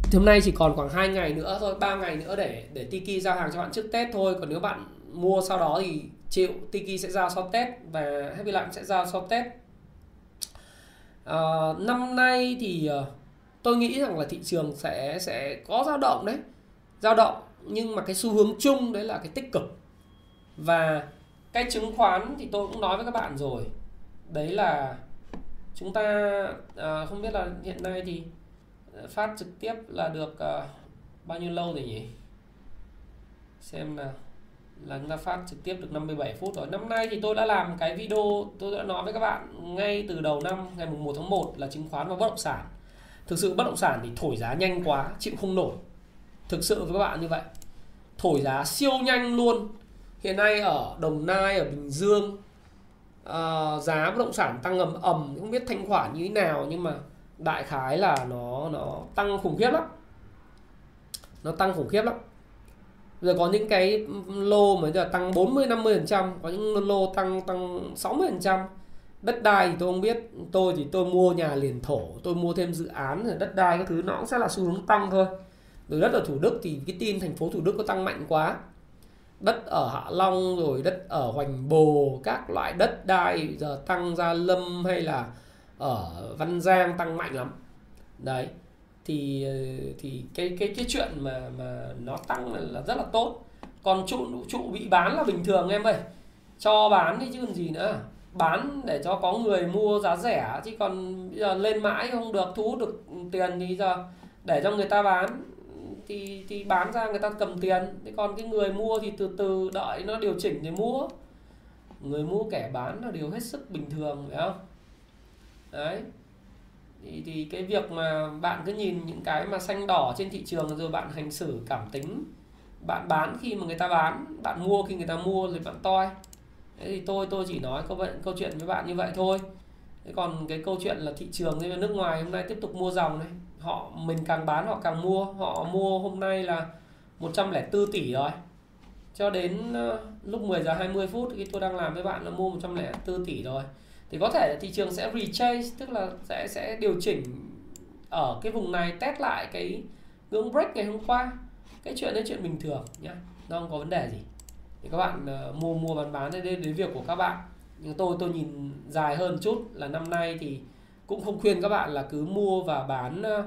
Thì hôm nay chỉ còn khoảng 2 ngày nữa thôi 3 ngày nữa để để Tiki giao hàng cho bạn trước Tết thôi. Còn nếu bạn mua sau đó thì chịu Tiki sẽ giao sau Tết và Happy Lab sẽ giao sau Tết. À, năm nay thì ờ, tôi nghĩ rằng là thị trường sẽ sẽ có dao động đấy. Dao động nhưng mà cái xu hướng chung đấy là cái tích cực. Và cái chứng khoán thì tôi cũng nói với các bạn rồi. Đấy là chúng ta à, không biết là hiện nay thì phát trực tiếp là được à, bao nhiêu lâu rồi nhỉ? Xem nào là chúng ta phát trực tiếp được 57 phút rồi. Năm nay thì tôi đã làm cái video tôi đã nói với các bạn ngay từ đầu năm ngày mùng 1 tháng 1 là chứng khoán và bất động sản. Thực sự bất động sản thì thổi giá nhanh quá chịu không nổi. Thực sự với các bạn như vậy. Thổi giá siêu nhanh luôn. Hiện nay ở đồng nai ở bình dương uh, giá bất động sản tăng ầm ầm không biết thanh khoản như thế nào nhưng mà đại khái là nó nó tăng khủng khiếp lắm. Nó tăng khủng khiếp lắm rồi có những cái lô mà giờ tăng 40 50 phần trăm, có những lô tăng tăng 60 phần trăm. Đất đai thì tôi không biết, tôi thì tôi mua nhà liền thổ, tôi mua thêm dự án rồi đất đai các thứ, nó cũng sẽ là xu hướng tăng thôi. Rồi đất ở thủ đức thì cái tin thành phố thủ đức có tăng mạnh quá. Đất ở hạ long rồi, đất ở hoành bồ, các loại đất đai giờ tăng gia lâm hay là ở văn giang tăng mạnh lắm. Đấy thì ờ, thì cái cái cái chuyện mà mà nó tăng là, là rất là tốt. Còn trụ trụ bị bán là bình thường em ơi. Cho bán đi chứ còn gì nữa. Bán để cho có người mua giá rẻ chứ còn bây giờ lên mãi không được thu hút được tiền thì giờ để cho người ta bán thì thì bán ra người ta cầm tiền. Thế còn cái người mua thì từ từ đợi nó điều chỉnh để mua. Người mua kẻ bán là điều hết sức bình thường phải không? Đấy thì, thì cái việc mà bạn cứ nhìn những cái mà xanh đỏ trên thị trường rồi bạn hành xử cảm tính bạn bán khi mà người ta bán bạn mua khi người ta mua rồi bạn toi. Thế thì tôi tôi chỉ nói câu câu chuyện với bạn như vậy thôi. Thế còn cái câu chuyện là thị trường như nước ngoài hôm nay tiếp tục mua dòng này. Họ mình càng bán họ càng mua. Họ mua hôm nay là 104 tỷ rồi. Cho đến ờ, lúc 10 giờ 20 phút khi tôi đang làm với bạn là mua 104 tỷ rồi thì có thể là thị trường sẽ retrace tức là sẽ sẽ điều chỉnh ở cái vùng này test lại cái ngưỡng break ngày hôm qua. Cái chuyện đấy chuyện bình thường nhá nó không có vấn đề gì. Thì các bạn uh, mua mua bán bán đây đến việc của các bạn. Nhưng tôi tôi nhìn dài hơn chút là năm nay thì cũng không khuyên các bạn là cứ mua và bán uh,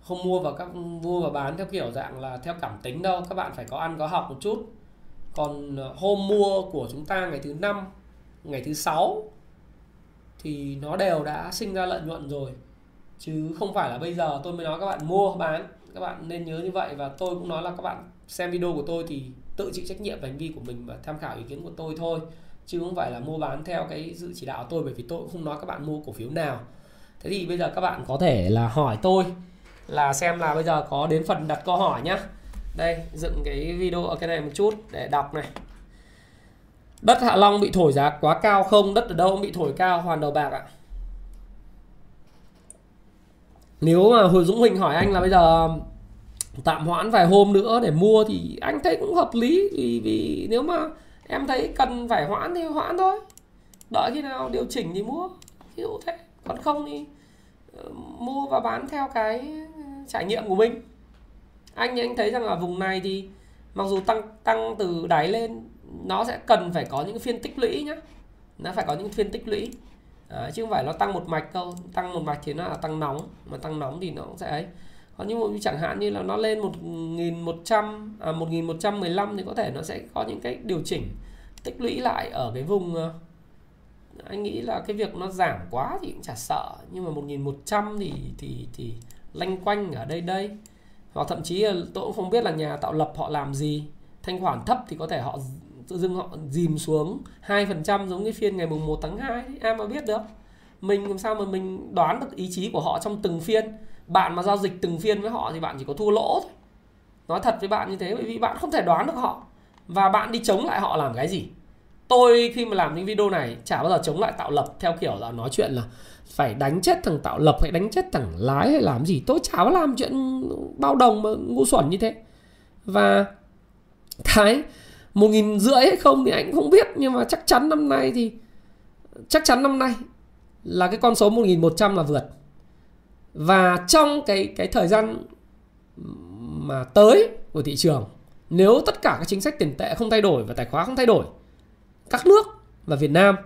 không mua vào các mua và bán theo kiểu dạng là theo cảm tính đâu. Các bạn phải có ăn có học một chút. Còn ờ, hôm mua của chúng ta ngày thứ năm ngày thứ sáu, thì nó đều đã sinh ra lợi nhuận rồi. Chứ không phải là bây giờ tôi mới nói các bạn mua bán. Các bạn nên nhớ như vậy và tôi cũng nói là các bạn xem video của tôi thì tự chịu trách nhiệm về hành vi của mình và tham khảo ý kiến của tôi thôi. Chứ không phải là mua bán theo cái sự chỉ đạo của tôi, bởi vì tôi cũng không nói các bạn mua cổ phiếu nào. Thế thì bây giờ các bạn có thể là hỏi tôi là xem là bây giờ có đến phần đặt câu hỏi nhá. Đây, dựng cái video ở cái này một chút để đọc này. Đất Hạ Long bị thổi giá quá cao không? Đất ở đâu bị thổi cao? Hoàn đầu bạc ạ. Nếu mà Hồi Dũng Huỳnh hỏi anh là bây giờ tạm hoãn vài hôm nữa để mua thì anh thấy cũng hợp lý, vì vì nếu mà em thấy cần phải hoãn thì hoãn thôi. Đợi khi nào điều chỉnh thì mua. Ví dụ thế. Còn không thì ờ, mua và bán theo cái trải nghiệm của mình. Anh anh thấy rằng là vùng này thì mặc dù tăng tăng từ đáy lên nó sẽ cần phải có những phiên tích lũy nhé nó phải có những phiên tích lũy. Đấy, chứ không phải nó tăng một mạch đâu. Tăng một mạch thì nó là tăng nóng. Mà tăng nóng thì nó cũng sẽ ấy. Còn như chẳng hạn như là nó lên 1100 à 1115 thì có thể nó sẽ có những cái điều chỉnh tích lũy lại ở cái vùng ờ, anh nghĩ là cái việc nó giảm quá thì cũng chả sợ. Nhưng mà 1100 thì thì thì lanh quanh ở đây đây. Hoặc thậm chí là tôi cũng không biết là nhà tạo lập họ làm gì. Thanh khoản thấp thì có thể họ tự dưng họ dìm xuống 2% giống như phiên ngày mùng 1 tháng 2 ai mà biết được. Mình làm sao mà mình đoán được ý chí của họ trong từng phiên? Bạn mà giao dịch từng phiên với họ thì bạn chỉ có thua lỗ thôi. Nói thật với bạn như thế, bởi vì bạn không thể đoán được họ. Và bạn đi chống lại họ làm cái gì? Tôi khi mà làm những video này, chả bao giờ chống lại tạo lập theo kiểu là nói chuyện là phải đánh chết thằng tạo lập hay đánh chết thằng lái hay làm gì. Tôi chả có làm chuyện bao đồng mà ngu xuẩn như thế. Và cái một nghìn rưỡi hay không thì anh không biết, nhưng mà chắc chắn năm nay thì, chắc chắn năm nay là cái con số 1100 là vượt. Và trong cái cái thời gian mà tới của thị trường, nếu tất cả các chính sách tiền tệ không thay đổi và tài khoá không thay đổi, các nước và Việt Nam,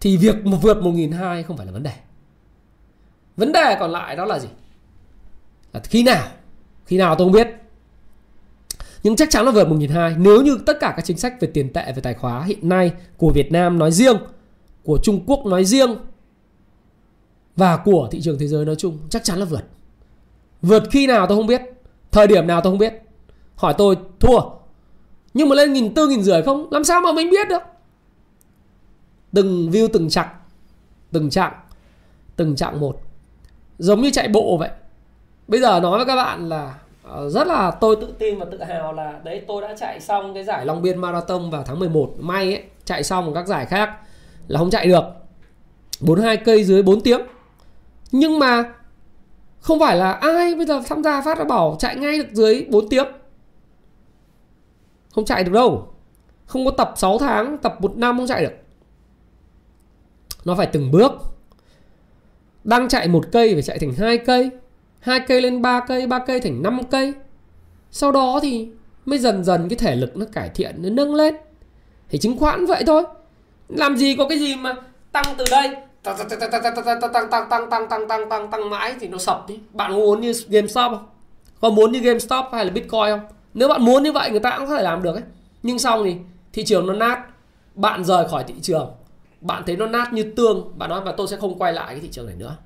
thì việc vượt 1.200 không phải là vấn đề. Vấn đề còn lại đó là gì? Là khi nào? Khi nào tôi không biết nhưng chắc chắn là vượt 1.200 nếu như tất cả các chính sách về tiền tệ, về tài khóa hiện nay của Việt Nam nói riêng, của Trung Quốc nói riêng, và của thị trường thế giới nói chung, chắc chắn là vượt. Vượt khi nào tôi không biết, thời điểm nào tôi không biết. Hỏi tôi, thua, nhưng mà lên nghìn tư nghìn rưỡi không? Làm sao mà mình biết được? Từng view, từng chặng từng chặng từng chặng một. Giống như chạy bộ vậy. Bây giờ nói với các bạn là Ờ, rất là tôi tự tin và tự hào là đấy, tôi đã chạy xong cái giải Long Biên Marathon vào tháng 11 may ấy, chạy xong các giải khác là không chạy được. 42 cây dưới 4 tiếng. Nhưng mà không phải là ai bây giờ tham gia phát ra bảo chạy ngay được dưới 4 tiếng. Không chạy được đâu. Không có tập 6 tháng, tập một năm không chạy được. Nó phải từng bước. Đang chạy một cây phải chạy thành hai cây hai cây lên ba cây ba cây thành 5 cây. Sau đó thì mới dần dần cái thể lực nó cải thiện, nó nâng lên. Thì chứng khoán vậy thôi. Làm gì có cái gì mà tăng từ đây tăng tăng tăng tăng tăng tăng tăng tăng tăng tăng tăng tăng tăng tăng mãi thì nó sập đi. Bạn muốn như GameStop không? Có muốn như GameStop hay là Bitcoin không? Nếu bạn muốn như vậy, người ta cũng có thể làm được ấy. Nhưng xong thì thị trường nó nát. Bạn rời khỏi thị trường. Bạn thấy nó nát như tương. Bạn nói, và tôi sẽ không quay lại cái thị trường này nữa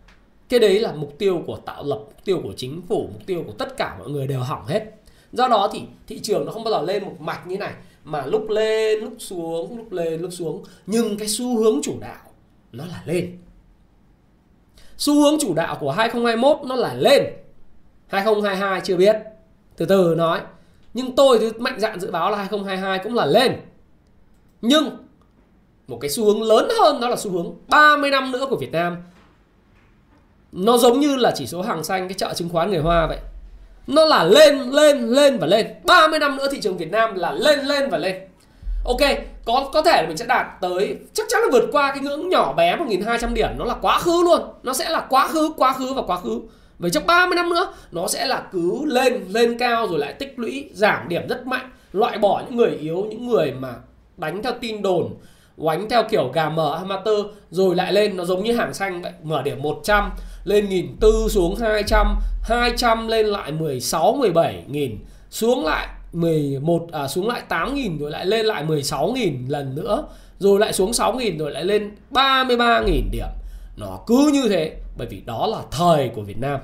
cái đấy là mục tiêu của tạo lập, mục tiêu của chính phủ, mục tiêu của tất cả mọi người đều hỏng hết. Do đó thì thị trường nó không bao giờ lên một mạch như này, mà lúc lên, lúc xuống, lúc lên, lúc xuống. Nhưng cái xu hướng chủ đạo nó là lên. Xu hướng chủ đạo của 2021 nó là lên. 2022 chưa biết. Từ từ nói. Nhưng tôi thì mạnh dạn dự báo là 2022 cũng là lên. Nhưng một cái xu hướng lớn hơn đó là xu hướng 30 năm nữa của Việt Nam nó giống như là chỉ số hàng xanh, cái chợ chứng khoán người Hoa vậy. Nó là lên lên lên và lên. 30 năm nữa thị trường Việt Nam là lên lên và lên. Ok, có có thể là mình sẽ đạt tới, chắc chắn là vượt qua cái ngưỡng nhỏ bé 1.200 điểm. Nó là quá khứ luôn. Nó sẽ là quá khứ quá khứ và quá khứ. Vậy trong 30 năm nữa, nó sẽ là cứ lên lên cao rồi lại tích lũy, giảm điểm rất mạnh, loại bỏ những người yếu, những người mà đánh theo tin đồn, oánh theo kiểu gà mở amateur, rồi lại lên. Nó giống như hàng xanh vậy, mở điểm 100 lên nghìn tư xuống 200 200 lên lại 16 17 nghìn, xuống lại 11 à xuống lại 8 nghìn rồi lại lên lại 16 nghìn lần nữa, rồi lại xuống 6 nghìn rồi lại lên 33 nghìn điểm. Nó cứ như thế, bởi vì đó là thời của Việt Nam.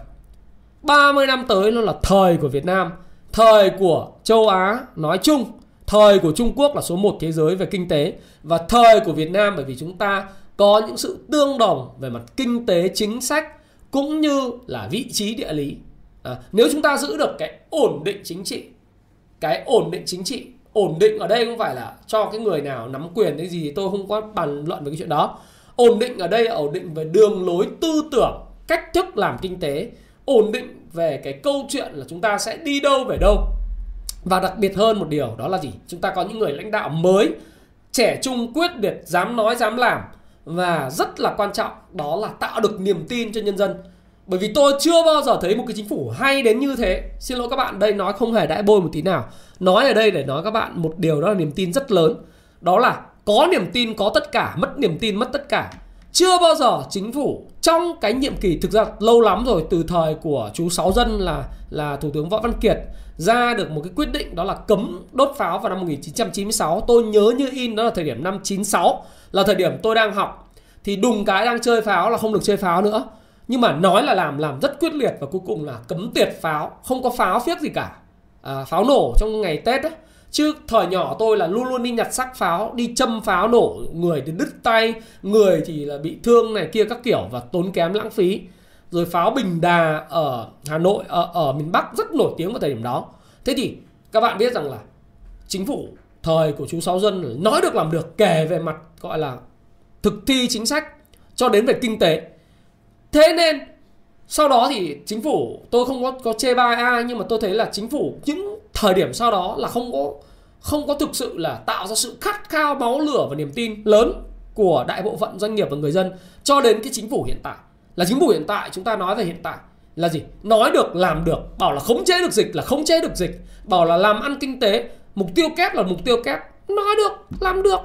30 năm tới nó là thời của Việt Nam. Thời của châu Á nói chung, thời của Trung Quốc là số 1 thế giới về kinh tế. Và thời của Việt Nam, bởi vì chúng ta có những sự tương đồng về mặt kinh tế chính sách cũng như là vị trí địa lý. À, nếu chúng ta giữ được cái ổn định chính trị cái ổn định chính trị ổn định ở đây không phải là cho cái người nào nắm quyền cái gì tôi không có bàn luận về cái chuyện đó. Ổn định ở đây là ổn định về đường lối tư tưởng cách thức làm kinh tế. Ổn định về cái câu chuyện là chúng ta sẽ đi đâu về đâu. Và đặc biệt hơn một điều đó là gì? Chúng ta có những người lãnh đạo mới trẻ trung quyết liệt dám nói dám làm và rất là quan trọng, đó là tạo được niềm tin cho nhân dân. Bởi vì tôi chưa bao giờ thấy một cái chính phủ hay đến như thế. Xin lỗi các bạn, đây nói không hề đãi bôi một tí nào. Nói ở đây để nói các bạn một điều đó là niềm tin rất lớn. Đó là có niềm tin có tất cả, mất niềm tin mất tất cả. Chưa bao giờ chính phủ trong cái nhiệm kỳ, thực ra lâu lắm rồi, từ thời của chú Sáu Dân là là thủ tướng Võ Văn Kiệt ra được một cái quyết định đó là cấm đốt pháo vào năm 1996 tôi nhớ như in đó là thời điểm năm 96 là thời điểm tôi đang học thì đùng cái đang chơi pháo là không được chơi pháo nữa. Nhưng mà nói là làm làm rất quyết liệt và cuối cùng là cấm tiệt pháo không có pháo phiếc gì cả. À, pháo nổ trong ngày tết ấy chứ thời nhỏ tôi là luôn luôn đi nhặt sắc pháo đi châm pháo nổ người thì đứt tay người thì là bị thương này kia các kiểu và tốn kém lãng phí. Rồi pháo bình đà ở hà nội ở, ở miền bắc rất nổi tiếng vào thời điểm đó. Thế thì các bạn biết rằng là chính phủ thời của chú sáu dân nói được làm được kể về mặt, gọi là, thực thi chính sách cho đến về kinh tế. Thế nên, sau đó thì chính phủ, tôi không có có chê bai ai, nhưng mà tôi thấy là chính phủ những thời điểm sau đó là không có không có thực sự là tạo ra sự khát khao máu lửa và niềm tin lớn của đại bộ phận doanh nghiệp và người dân cho đến cái chính phủ hiện tại. Là chính phủ hiện tại, chúng ta nói về hiện tại là gì? Nói được, làm được, bảo là khống chế được dịch, là khống chế được dịch, bảo là làm ăn kinh tế mục tiêu kép là mục tiêu kép. Nói được, làm được.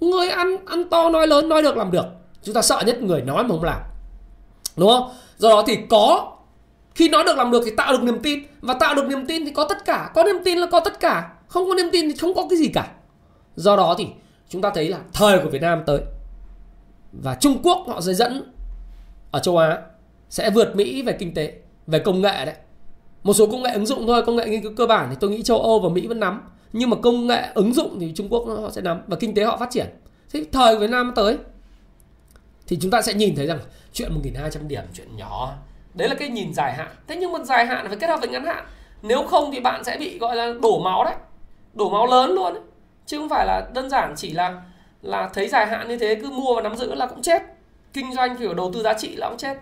Người ăn ăn to, nói lớn, nói được, làm được. Chúng ta sợ nhất người nói mà không làm. Đúng không? Do đó thì có, khi nói được, làm được thì tạo được niềm tin. Và tạo được niềm tin thì có tất cả. Có niềm tin là có tất cả. Không có niềm tin thì không có cái gì cả. Do đó thì chúng ta thấy là thời của Việt Nam tới. Và Trung Quốc họ sẽ dẫn ở châu Á, sẽ vượt Mỹ về kinh tế, về công nghệ đấy một số công nghệ ứng dụng thôi, công nghệ nghiên cứu cơ bản thì tôi nghĩ châu Âu và Mỹ vẫn nắm. Nhưng mà công nghệ ứng dụng thì Trung Quốc họ sẽ nắm và kinh tế họ phát triển. Thế thời Việt Nam tới, thì chúng ta sẽ nhìn thấy rằng chuyện 1.200 điểm, chuyện nhỏ. Đấy là cái nhìn dài hạn. Thế nhưng mà dài hạn phải kết hợp với ngắn hạn. Nếu không thì bạn sẽ bị gọi là đổ máu đấy. Đổ máu lớn luôn đấy. chứ không phải là đơn giản chỉ là là thấy dài hạn như thế, cứ mua và nắm giữ là cũng chết. Kinh doanh kiểu đầu tư giá trị là cũng chết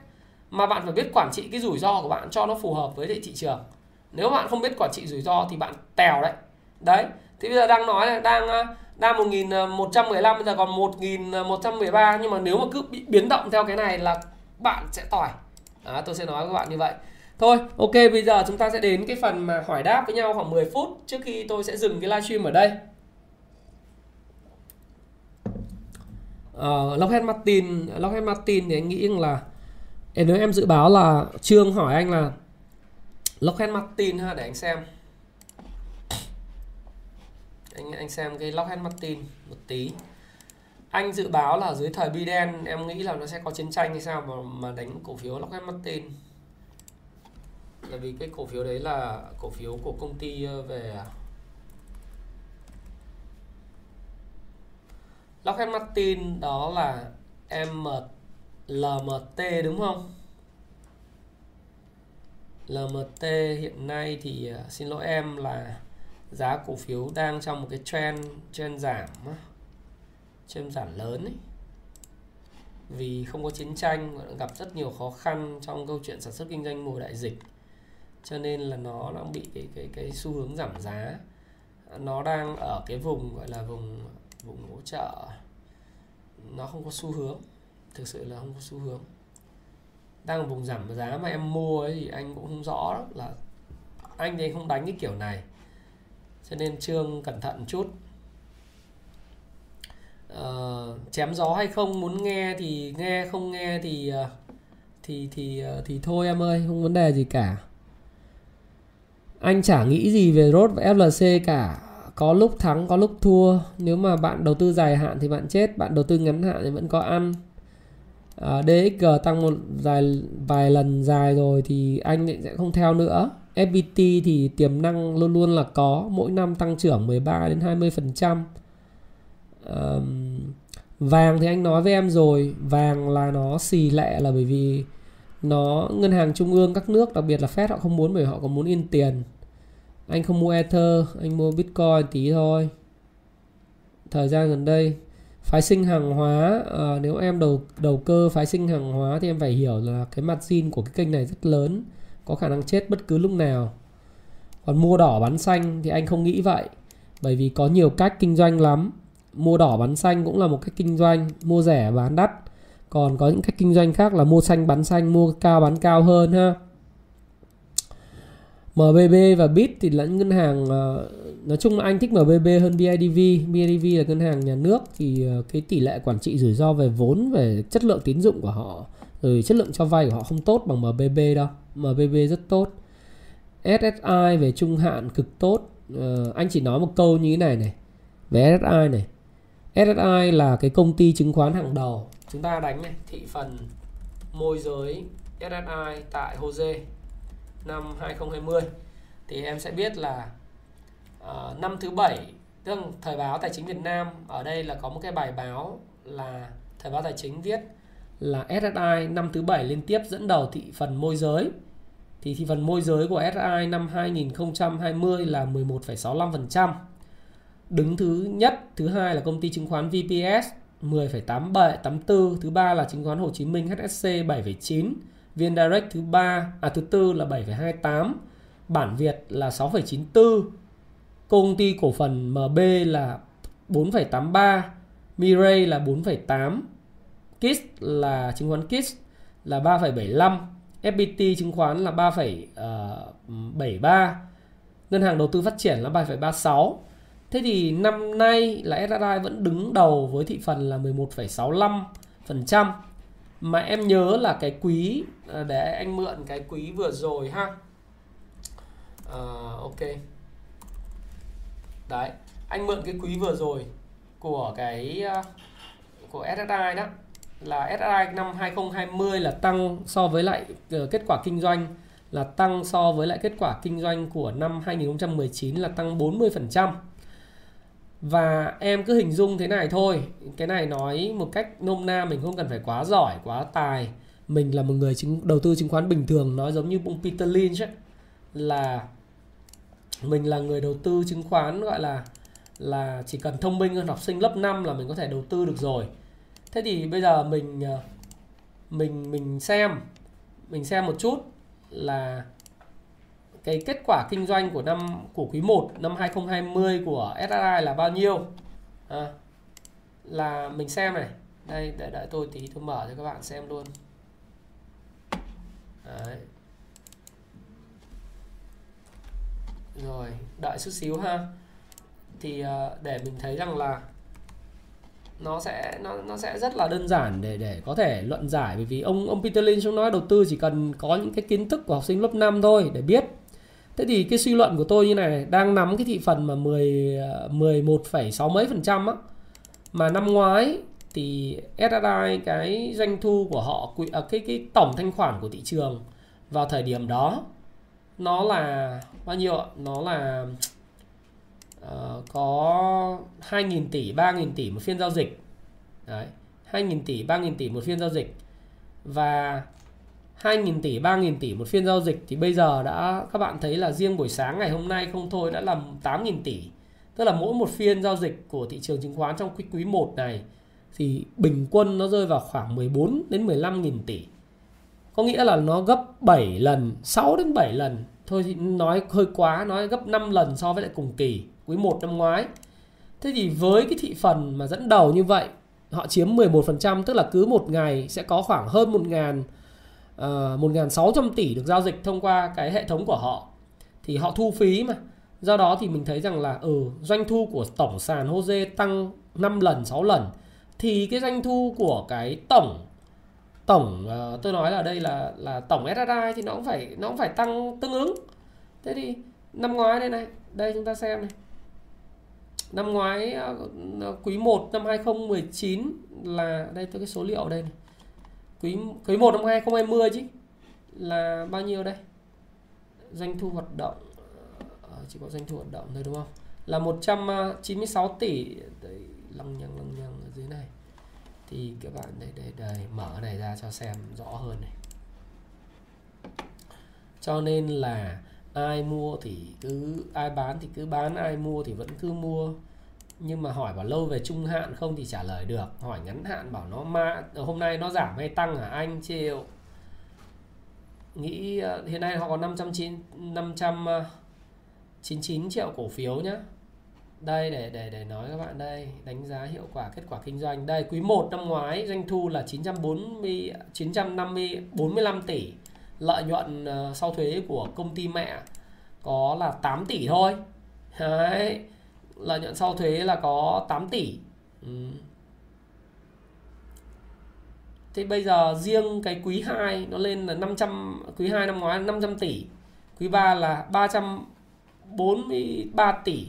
mà bạn phải biết quản trị cái rủi ro của bạn cho nó phù hợp với thị trường. Nếu bạn không biết quản trị rủi ro thì bạn tèo đấy. Đấy thì bây giờ đang nói là đang ờ, đang 1115 ờ, bây giờ còn 1113 ờ, nhưng mà nếu mà cứ bị biến động theo cái này là bạn sẽ tỏi. À, tôi sẽ nói với các bạn như vậy. Thôi ok bây giờ chúng ta sẽ đến cái phần mà hỏi đáp với nhau khoảng 10 phút trước khi tôi sẽ dừng cái livestream ở đây. Uh, Lockheed Martin Lockheed Martin thì anh nghĩ là nếu em dự báo là Trương hỏi anh là Lockheed Martin ha, để anh xem. Anh anh xem cái Lockheed Martin một tí. Anh dự báo là dưới thời Biden, em nghĩ là nó sẽ có chiến tranh hay sao mà mà đánh cổ phiếu Lockheed Martin? Là vì cái cổ phiếu đấy là cổ phiếu của công ty ờ, về à? Lockheed Martin đó là M LMT đúng không? LMT hiện nay thì uh, xin lỗi em là giá cổ phiếu đang trong một cái trend trend giảm trend giảm lớn ấy. Vì không có chiến tranh gặp rất nhiều khó khăn trong câu chuyện sản xuất kinh doanh mùa đại dịch. Cho nên là nó đang bị cái cái cái xu hướng giảm giá. Nó đang ở cái vùng gọi là vùng vùng hỗ trợ nó không có xu hướng thực sự là không có xu hướng. Đang ở vùng giảm giá mà em mua ấy thì anh cũng không rõ là anh thì không đánh cái kiểu này. Cho nên trương cẩn thận một chút. Uh, chém gió hay không? Muốn nghe thì nghe không nghe thì uh, thì thì uh, thì thôi em ơi không vấn đề gì cả. Anh chả nghĩ gì về rốt và FLC cả. Có lúc thắng có lúc thua. Nếu mà bạn đầu tư dài hạn thì bạn chết bạn đầu tư ngắn hạn thì vẫn có ăn. Ờ, DXG tăng một vài vài lần dài rồi thì anh sẽ không theo nữa. FPT thì tiềm năng luôn luôn là có mỗi năm tăng trưởng 13 đến 20 phần à, vàng thì anh nói với em rồi vàng là nó xì lẹ là bởi vì nó ngân hàng trung ương các nước đặc biệt là Fed họ không muốn bởi họ còn muốn in tiền. Anh không mua Ether anh mua Bitcoin tí thôi. Thời gian gần đây phái sinh hàng hóa à, nếu em đầu đầu cơ phái sinh hàng hóa thì em phải hiểu là cái margin của cái kênh này rất lớn có khả năng chết bất cứ lúc nào. Còn mua đỏ bán xanh thì anh không nghĩ vậy bởi vì có nhiều cách kinh doanh lắm. Mua đỏ bán xanh cũng là một cách kinh doanh mua rẻ bán đắt. Còn có những cách kinh doanh khác là mua xanh bán xanh mua cao bán cao hơn ha. MBB và Bit thì là ngân hàng ờ, nói chung là anh thích MBB hơn BIDV BIDV là ngân hàng nhà nước thì ờ, cái tỷ lệ quản trị rủi ro về vốn về chất lượng tín dụng của họ rồi chất lượng cho vay của họ không tốt bằng MBB đâu. MBB rất tốt. SSI về trung hạn cực tốt. Uh, anh chỉ nói một câu như thế này này về SSI này. SSI là cái công ty chứng khoán hàng đầu. Chúng ta đánh này thị phần môi giới SSI tại Jose năm 2020 thì em sẽ biết là uh, năm thứ bảy tức là thời báo tài chính Việt Nam ở đây là có một cái bài báo là thời báo tài chính viết là SSI năm thứ bảy liên tiếp dẫn đầu thị phần môi giới thì thị phần môi giới của SSI năm 2020 là 11,65%. Đứng thứ nhất, thứ hai là công ty chứng khoán VPS 10,8784, thứ ba là chứng khoán Hồ Chí Minh HSC 7,9 viên direct thứ ba à thứ tư là 7,28 bản Việt là 6,94 công ty cổ phần MB là 4,83 Mirai là 4,8 KISS là chứng khoán KISS là 3,75 FPT chứng khoán là 3,73 ờ, Ngân hàng đầu tư phát triển là 3,36 Thế thì năm nay là SSI vẫn đứng đầu với thị phần là 11,65% mà em nhớ là cái quý à, để anh mượn cái quý vừa rồi ha. À, ok. Đấy, anh mượn cái quý vừa rồi của cái à, của SSI đó là SSI năm 2020 là tăng so với lại ờ, kết quả kinh doanh là tăng so với lại kết quả kinh doanh của năm 2019 là tăng 40%. Và em cứ hình dung thế này thôi, cái này nói một cách nôm na mình không cần phải quá giỏi, quá tài. Mình là một người chứng, đầu tư chứng khoán bình thường nói giống như ông Peter Lynch ấy, là mình là người đầu tư chứng khoán gọi là là chỉ cần thông minh hơn học sinh lớp 5 là mình có thể đầu tư được rồi. Thế thì bây giờ mình ờ, mình mình xem mình xem một chút là cái kết quả kinh doanh của năm của quý 1 năm 2020 của SSI là bao nhiêu? À, là mình xem này. Đây để đợi tôi tí tôi mở cho các bạn xem luôn. Đấy. rồi đợi chút xíu ha. Thì à, để mình thấy rằng là nó sẽ nó nó sẽ rất là đơn giản để để có thể luận giải. Bởi vì ông ông Peter Lynch ông nói đầu tư chỉ cần có những cái kiến thức của học sinh lớp 5 thôi để biết. Thế thì cái suy luận của tôi như này đang nắm cái thị phần mà 10 11,6 mấy phần trăm á mà năm ngoái thì SSI cái doanh thu của họ à, cái cái tổng thanh khoản của thị trường vào thời điểm đó nó là bao nhiêu ạ? Nó là uh, có 2.000 tỷ, 3.000 tỷ một phiên giao dịch. Đấy, 2.000 tỷ, 3.000 tỷ một phiên giao dịch. Và 2.000 tỷ, 3.000 tỷ một phiên giao dịch thì bây giờ đã các bạn thấy là riêng buổi sáng ngày hôm nay không thôi đã là 8.000 tỷ. Tức là mỗi một phiên giao dịch của thị trường chứng khoán trong quý quý 1 này thì bình quân nó rơi vào khoảng 14 đến 15.000 tỷ. Có nghĩa là nó gấp 7 lần, 6 đến 7 lần. Thôi thì nói hơi quá, nói gấp 5 lần so với lại cùng kỳ quý 1 năm ngoái. Thế thì với cái thị phần mà dẫn đầu như vậy, họ chiếm 11%, tức là cứ một ngày sẽ có khoảng hơn 1.000 Ờ, uh, 1.600 tỷ được giao dịch thông qua cái hệ thống của họ. Thì họ thu phí mà. Do đó thì mình thấy rằng là ừ, doanh thu của tổng sàn HOSE tăng 5 lần, 6 lần. Thì cái doanh thu của cái tổng tổng uh, tôi nói là đây là là tổng SSI thì nó cũng phải nó cũng phải tăng tương ứng. Thế thì năm ngoái đây này, đây chúng ta xem này năm ngoái uh, quý 1 năm 2019 là đây tôi cái số liệu đây này quý quý 1 năm 2020 chứ là bao nhiêu đây? Doanh thu hoạt động ờ, chỉ có doanh thu hoạt động thôi đúng không? Là 196 ờ, tỷ đấy, lăng nhăng lăng nhăng ở dưới này. Thì các bạn đây đây đây mở này ra cho xem rõ hơn này. Cho nên là ai mua thì cứ ai bán thì cứ bán ai mua thì vẫn cứ mua nhưng mà hỏi bảo lâu về trung hạn không thì trả lời được. Hỏi ngắn hạn bảo nó ma ờ, hôm nay nó giảm hay tăng hả anh? Chịu nghĩ ờ, hiện nay họ có 509 599 triệu cổ phiếu nhá. Đây, để để để nói các bạn đây. Đánh giá hiệu quả, kết quả kinh doanh. Đây, quý 1 năm ngoái doanh thu là 940 950 45 tỷ. Lợi nhuận ờ, sau thuế của công ty mẹ có là 8 tỷ thôi. Đấy lợi nhuận sau thuế là có 8 tỷ ừ. Thế bây giờ riêng cái quý 2 nó lên là 500 quý 2 năm ngoái là 500 tỷ. Quý 3 là 343 tỷ.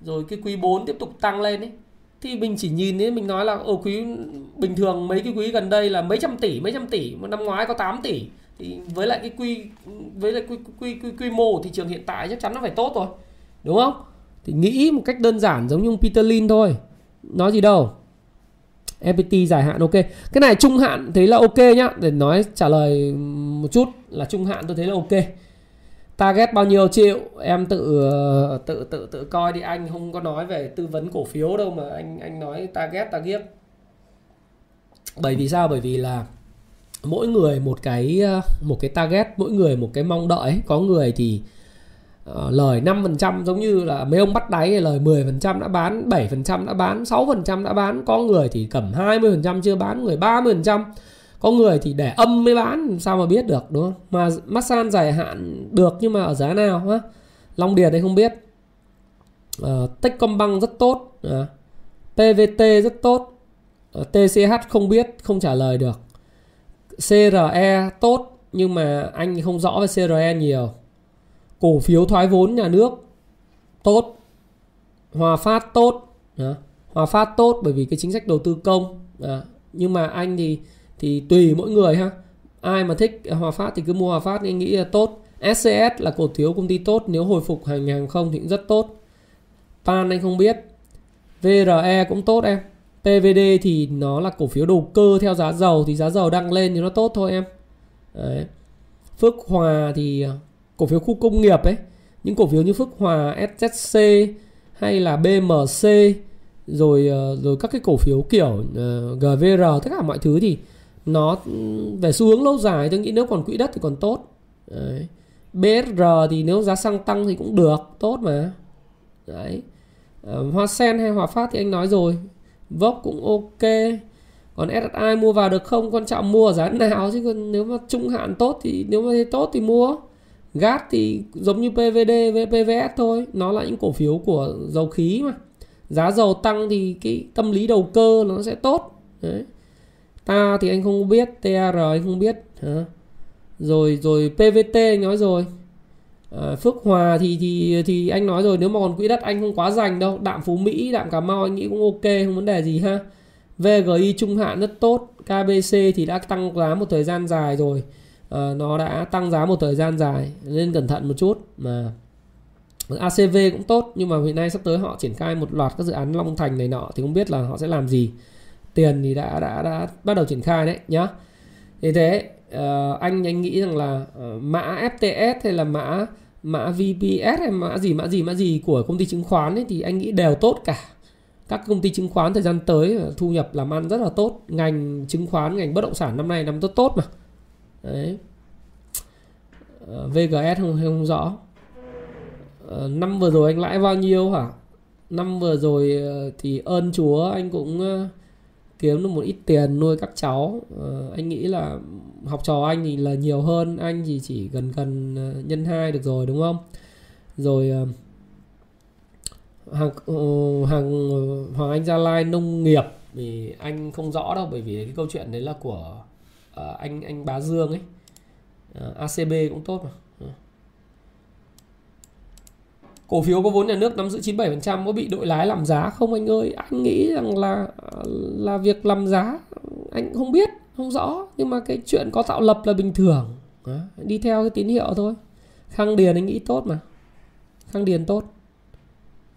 Rồi cái quý 4 tiếp tục tăng lên ấy. Thì mình chỉ nhìn ấy mình nói là ở quý bình thường mấy cái quý gần đây là mấy trăm tỷ, mấy trăm tỷ, một năm ngoái có 8 tỷ thì với lại cái quy với lại quy quy quy, quy mô của thị trường hiện tại chắc chắn nó phải tốt rồi đúng không thì nghĩ một cách đơn giản giống như ông Peter Lin thôi. Nói gì đâu. FPT dài hạn, ok. Cái này trung hạn thấy là ok nhá. Để nói trả lời một chút là trung hạn tôi thấy là ok. Target bao nhiêu triệu? Em tự ờ, tự tự tự coi đi. Anh không có nói về tư vấn cổ phiếu đâu mà anh anh nói target target. Bởi vì sao? Bởi vì là mỗi người một cái ờ, một cái target, mỗi người một cái mong đợi có người thì uh, lời 5% giống như là mấy ông bắt đáy lời 10% đã bán 7% đã bán 6% đã bán. Có người thì cầm 20% chưa bán người 30% có người thì để âm mới bán sao mà biết được đúng không? Mà massage dài hạn được nhưng mà ở giá nào ha Long Điền đây không biết. Uh, Techcombank rất tốt à, uh, PVT rất tốt ờ, uh, TCH không biết không trả lời được. CRE tốt nhưng mà anh không rõ về CRE nhiều cổ phiếu thoái vốn nhà nước tốt Hòa Phát tốt uh, Hòa Phát tốt bởi vì cái chính sách đầu tư công uh, nhưng mà anh thì thì tùy mỗi người ha. Ai mà thích Hòa Phát thì cứ mua Hòa Phát anh nghĩ là tốt. SCS là cổ phiếu công ty tốt nếu hồi phục hàng hàng không thì cũng rất tốt. PAN anh không biết. VRE cũng tốt em. PVD thì nó là cổ phiếu đầu cơ theo giá dầu thì giá dầu đang lên thì nó tốt thôi em. Đấy. Phước Hòa thì cổ phiếu khu công nghiệp ấy những cổ phiếu như Phước Hòa SSC hay là BMC rồi ờ, rồi các cái cổ phiếu kiểu ờ, uh, GVR tất cả mọi thứ thì nó về xu hướng lâu dài. Tôi nghĩ nếu còn quỹ đất thì còn tốt. Đấy. BSR thì nếu giá xăng tăng thì cũng được tốt mà. Đấy. Ờ, Hoa sen hay hòa phát thì anh nói rồi. Vốc cũng ok. Còn SSI mua vào được không? Quan trọng mua ở giá nào? Chứ còn nếu mà trung hạn tốt thì nếu mà thấy tốt thì mua gas thì giống như PVD với PVS thôi. Nó là những cổ phiếu của dầu khí mà. Giá dầu tăng thì cái tâm lý đầu cơ nó sẽ tốt. Đấy. Ta thì anh không biết TR anh không biết. Hả? rồi rồi PVT anh nói rồi. À, Phước Hòa thì thì thì anh nói rồi nếu mà còn quỹ đất anh không quá dành đâu. Đạm Phú Mỹ đạm Cà Mau anh nghĩ cũng ok không vấn đề gì ha. VGI trung hạn rất tốt. KBC thì đã tăng giá một thời gian dài rồi. Ờ, nó đã tăng giá một thời gian dài nên cẩn thận một chút mà. ACV cũng tốt nhưng mà hiện nay sắp tới họ triển khai một loạt các dự án Long Thành này nọ thì không biết là họ sẽ làm gì. Tiền thì đã đã đã bắt đầu triển khai đấy nhá. Thế thế uh, anh anh nghĩ rằng là uh, mã FTS hay là mã mã VPS hay mã gì mã gì mã gì của công ty chứng khoán ấy thì anh nghĩ đều tốt cả. Các công ty chứng khoán thời gian tới thu nhập làm ăn rất là tốt. Ngành chứng khoán ngành bất động sản năm nay năm tốt tốt mà đấy. Ờ, VGS không không rõ. Ờ, năm vừa rồi anh lãi bao nhiêu hả? Năm vừa rồi ờ, thì ơn chúa anh cũng kiếm được một ít tiền nuôi các cháu. Anh nghĩ là học trò anh thì là nhiều hơn. Anh thì chỉ gần gần nhân hai được rồi, đúng không? Rồi hàng hàng hoàng anh gia lai nông nghiệp thì anh không rõ đâu, bởi vì cái câu chuyện đấy là của uh, anh anh bá dương ấy. Ờ, uh, acb cũng tốt mà. Ờ. Cổ phiếu có vốn nhà nước nắm giữ 97% có bị đội lái làm giá không anh ơi? Anh nghĩ rằng là là việc làm giá anh không biết không rõ. Nhưng mà cái chuyện có tạo lập là bình thường. Đó, đi theo cái tín hiệu thôi. Khang điền anh nghĩ tốt mà. Khang điền tốt.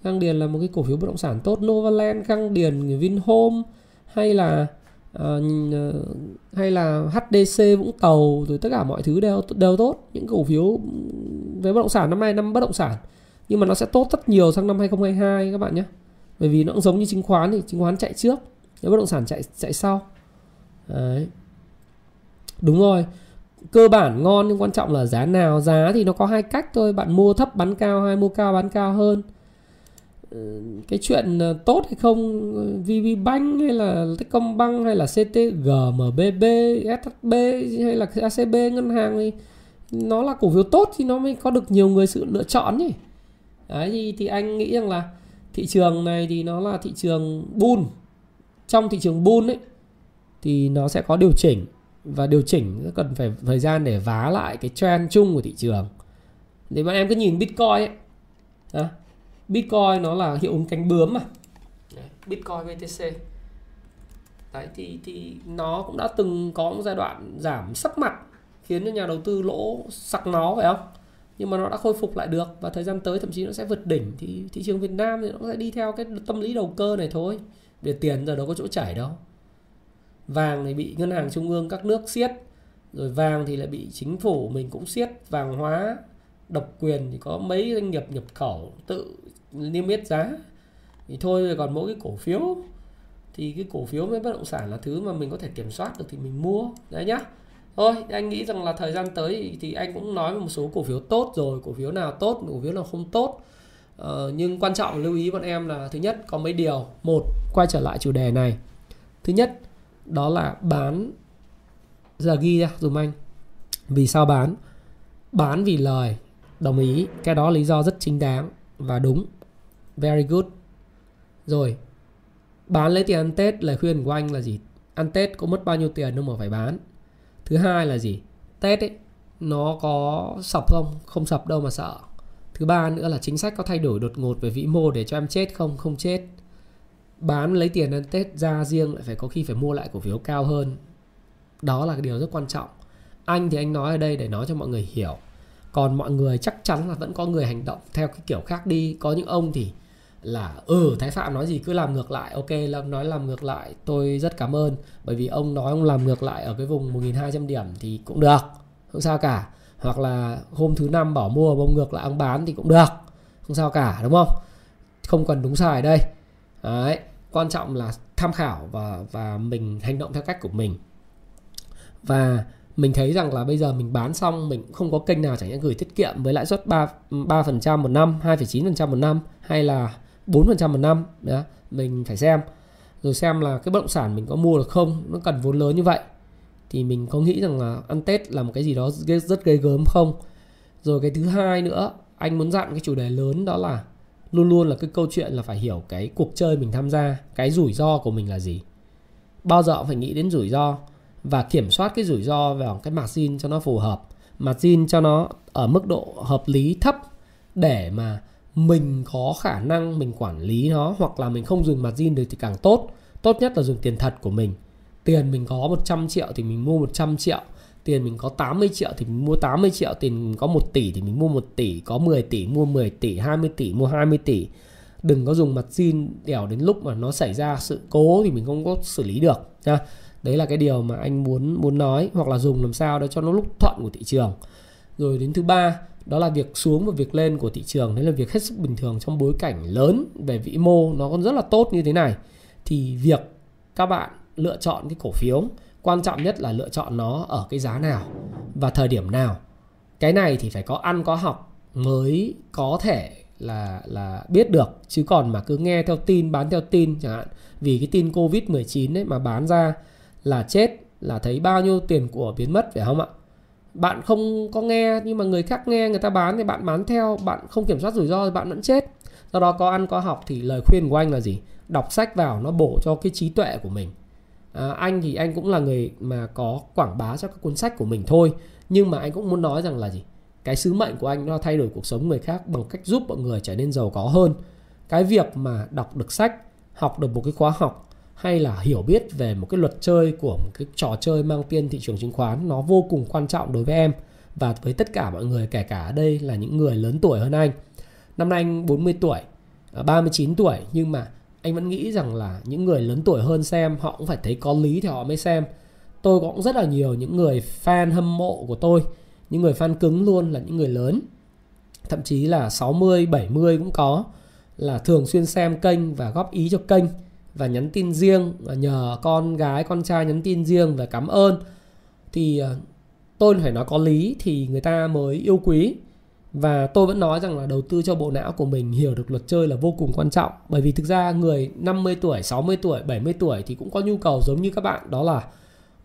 Khang điền là một cái cổ phiếu bất động sản tốt. Novaland khang điền vinhome hay là uh, hay là HDC Vũng Tàu rồi tất cả mọi thứ đều đều tốt. Những cổ phiếu về bất động sản năm nay năm bất động sản. Nhưng mà nó sẽ tốt rất nhiều sang năm 2022 các bạn nhé. Bởi vì nó cũng giống như chứng khoán thì chứng khoán chạy trước nếu bất động sản chạy chạy sau. Đấy. đúng rồi. Cơ bản ngon nhưng quan trọng là giá nào? Giá thì nó có hai cách thôi. Bạn mua thấp bán cao hay mua cao bán cao hơn? Ờ, cái chuyện ờ, tốt hay không ờ, VB Bank hay là Techcombank hay là CTG, MBB, SHB hay là ACB ngân hàng thì nó là cổ phiếu tốt thì nó mới có được nhiều người sự lựa chọn nhỉ? Đấy thì thì anh nghĩ rằng là thị trường này thì nó là thị trường bull. Trong thị trường bull ấy thì nó sẽ có điều chỉnh và điều chỉnh cần phải thời gian để vá lại cái trend chung của thị trường. Để mà em cứ nhìn bitcoin ấy à, bitcoin nó là hiệu ứng cánh bướm mà. Bitcoin BTC đấy, thì thì nó cũng đã từng có một giai đoạn giảm sắc mặt, khiến cho nhà đầu tư lỗ sặc nó, phải không? Nhưng mà nó đã khôi phục lại được và thời gian tới thậm chí nó sẽ vượt đỉnh. Thì thị trường Việt Nam thì nó sẽ đi theo cái tâm lý đầu cơ này thôi. Để tiền giờ đâu có chỗ chảy đâu. Vàng thì bị ngân hàng trung ương các nước siết, rồi vàng thì lại bị chính phủ mình cũng siết. Vàng hóa, độc quyền thì có mấy doanh nghiệp nhập khẩu tự niêm yết giá. Thì thôi còn mỗi cái cổ phiếu thì cái cổ phiếu với bất động sản là thứ mà mình có thể kiểm soát được thì mình mua. Đấy nhá. Thôi anh nghĩ rằng là thời gian tới thì anh cũng nói một số cổ phiếu tốt rồi cổ phiếu nào tốt cổ phiếu nào không tốt. Ờ, nhưng quan trọng lưu ý bọn em là thứ nhất có mấy điều. Một quay trở lại chủ đề này. Thứ nhất đó là bán giờ ghi ra dùm anh. Vì sao bán? Bán vì lời đồng ý. Cái đó lý do rất chính đáng và đúng very good. Rồi, bán lấy tiền ăn tết, lời khuyên của anh là gì? Ăn tết có mất bao nhiêu tiền đâu mà phải bán? Thứ hai là gì? Tết ấy, nó có sập không? Không sập đâu mà sợ. Thứ ba nữa là chính sách có thay đổi đột ngột về vĩ mô để cho em chết không? Không chết. Bán lấy tiền ăn tết ra riêng lại phải có khi phải mua lại cổ phiếu cao hơn. Đó là cái điều rất quan trọng. Anh thì anh nói ở đây để nói cho mọi người hiểu. Còn mọi người chắc chắn là vẫn có người hành động theo cái kiểu khác đi. Có những ông thì là ừ thái phạm nói gì cứ làm ngược lại ok lâm nói làm ngược lại tôi rất cảm ơn. Bởi vì ông nói ông làm ngược lại ở cái vùng 1.200 điểm thì cũng được không sao cả. Hoặc là hôm thứ năm bỏ mua bông ngược lại ông bán thì cũng được không sao cả đúng không? Không cần đúng sai đây. Đấy. quan trọng là tham khảo và và mình hành động theo cách của mình. Và mình thấy rằng là bây giờ mình bán xong mình không có kênh nào chẳng hạn gửi tiết kiệm với lãi suất 3 3% một năm, 2,9% một năm hay là 4% một năm đó mình phải xem. Rồi xem là cái bất động sản mình có mua được không, nó cần vốn lớn như vậy. Thì mình có nghĩ rằng là ăn Tết là một cái gì đó rất ghê gớm không? Rồi cái thứ hai nữa, anh muốn dặn cái chủ đề lớn đó là luôn luôn là cái câu chuyện là phải hiểu cái cuộc chơi mình tham gia, cái rủi ro của mình là gì. Bao giờ cũng phải nghĩ đến rủi ro và kiểm soát cái rủi ro vào cái margin cho nó phù hợp margin cho nó ở mức độ hợp lý, thấp để mà mình có khả năng mình quản lý nó hoặc là mình không dùng margin được thì càng tốt. Tốt nhất là dùng tiền thật của mình. Tiền mình có 100 triệu thì mình mua 100 triệu. Tiền mình có 80 triệu thì mình mua 80 triệu. Tiền mình có 1 tỷ thì mình mua 1 tỷ. Có 10 tỷ mua 10 tỷ 20 tỷ mua 20 tỷ. Đừng có dùng mặt xin đẻo đến lúc mà nó xảy ra sự cố thì mình không có xử lý được nha đấy là cái điều mà anh muốn muốn nói hoặc là dùng làm sao để cho nó lúc thuận của thị trường. Rồi đến thứ ba đó là việc xuống và việc lên của thị trường. Đấy là việc hết sức bình thường trong bối cảnh lớn về vĩ mô. Nó còn rất là tốt như thế này. Thì việc các bạn lựa chọn cái cổ phiếu, quan trọng nhất là lựa chọn nó ở cái giá nào và thời điểm nào. Cái này thì phải có ăn, có học mới có thể là là biết được. Chứ còn mà cứ nghe theo tin, bán theo tin chẳng hạn. Vì cái tin covid 19 đấy mà bán ra là chết, là thấy bao nhiêu tiền của biến mất phải không ạ? Bạn không có nghe nhưng mà người khác nghe người ta bán thì bạn bán theo bạn không kiểm soát rủi ro thì bạn vẫn chết. Do đó có ăn có học thì lời khuyên của anh là gì? Đọc sách vào nó bổ cho cái trí tuệ của mình. À, anh thì anh cũng là người mà có quảng bá cho các cuốn sách của mình thôi. Nhưng mà anh cũng muốn nói rằng là gì? Cái sứ mệnh của anh nó thay đổi cuộc sống người khác bằng cách giúp mọi người trở nên giàu có hơn. Cái việc mà đọc được sách học được một cái khóa học hay là hiểu biết về một cái luật chơi của một cái trò chơi mang tên thị trường chứng khoán nó vô cùng quan trọng đối với em và với tất cả mọi người kể cả ở đây là những người lớn tuổi hơn anh. Năm nay anh 40 tuổi, à, 39 tuổi nhưng mà anh vẫn nghĩ rằng là những người lớn tuổi hơn xem họ cũng phải thấy có lý thì họ mới xem. Tôi cũng rất là nhiều những người fan hâm mộ của tôi, những người fan cứng luôn là những người lớn. Thậm chí là 60, 70 cũng có là thường xuyên xem kênh và góp ý cho kênh và nhắn tin riêng nhờ con gái con trai nhắn tin riêng và cảm ơn thì ờ, tôi phải nói có lý thì người ta mới yêu quý. Và tôi vẫn nói rằng là đầu tư cho bộ não của mình hiểu được luật chơi là vô cùng quan trọng. Bởi vì thực ra người 50 tuổi, 60 tuổi, 70 tuổi thì cũng có nhu cầu giống như các bạn đó là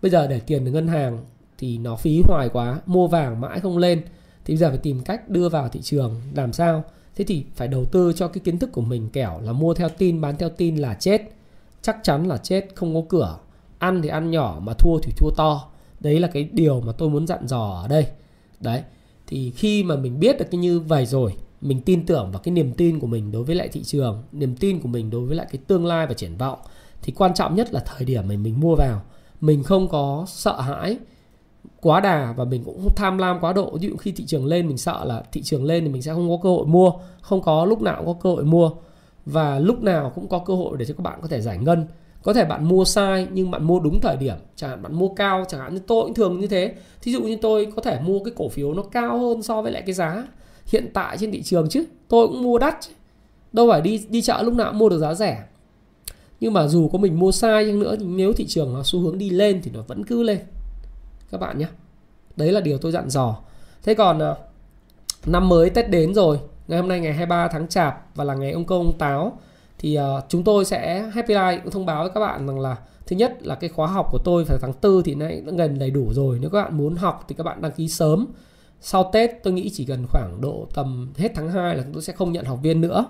bây giờ để tiền ở ngân hàng thì nó phí hoài quá, mua vàng mãi không lên thì bây giờ phải tìm cách đưa vào thị trường làm sao? Thế thì phải đầu tư cho cái kiến thức của mình kẻo là mua theo tin bán theo tin là chết chắc chắn là chết, không có cửa. Ăn thì ăn nhỏ mà thua thì thua to. Đấy là cái điều mà tôi muốn dặn dò ở đây. Đấy, thì khi mà mình biết được cái như vậy rồi, mình tin tưởng vào cái niềm tin của mình đối với lại thị trường, niềm tin của mình đối với lại cái tương lai và triển vọng, thì quan trọng nhất là thời điểm mình mình mua vào. Mình không có sợ hãi quá đà và mình cũng không tham lam quá độ. Ví dụ khi thị trường lên, mình sợ là thị trường lên thì mình sẽ không có cơ hội mua. Không có lúc nào cũng có cơ hội mua và lúc nào cũng có cơ hội để cho các bạn có thể giải ngân. Có thể bạn mua sai nhưng bạn mua đúng thời điểm, chẳng hạn bạn mua cao, chẳng hạn như tôi cũng thường như thế. Thí dụ như tôi có thể mua cái cổ phiếu nó cao hơn so với lại cái giá hiện tại trên thị trường chứ. Tôi cũng mua đắt chứ. đâu phải đi đi chợ lúc nào cũng mua được giá rẻ. Nhưng mà dù có mình mua sai nhưng nữa nếu thị trường nó xu hướng đi lên thì nó vẫn cứ lên. Các bạn nhé. Đấy là điều tôi dặn dò. Thế còn ờ, năm mới tết đến rồi ngày hôm nay ngày 23 tháng chạp và là ngày ông công ông táo. Thì uh, chúng tôi sẽ Happy Life cũng thông báo với các bạn rằng là thứ nhất là cái khóa học của tôi vào tháng 4 thì nay đã gần đầy đủ rồi. Nếu các bạn muốn học thì các bạn đăng ký sớm. Sau Tết tôi nghĩ chỉ cần khoảng độ tầm hết tháng 2 là chúng tôi sẽ không nhận học viên nữa.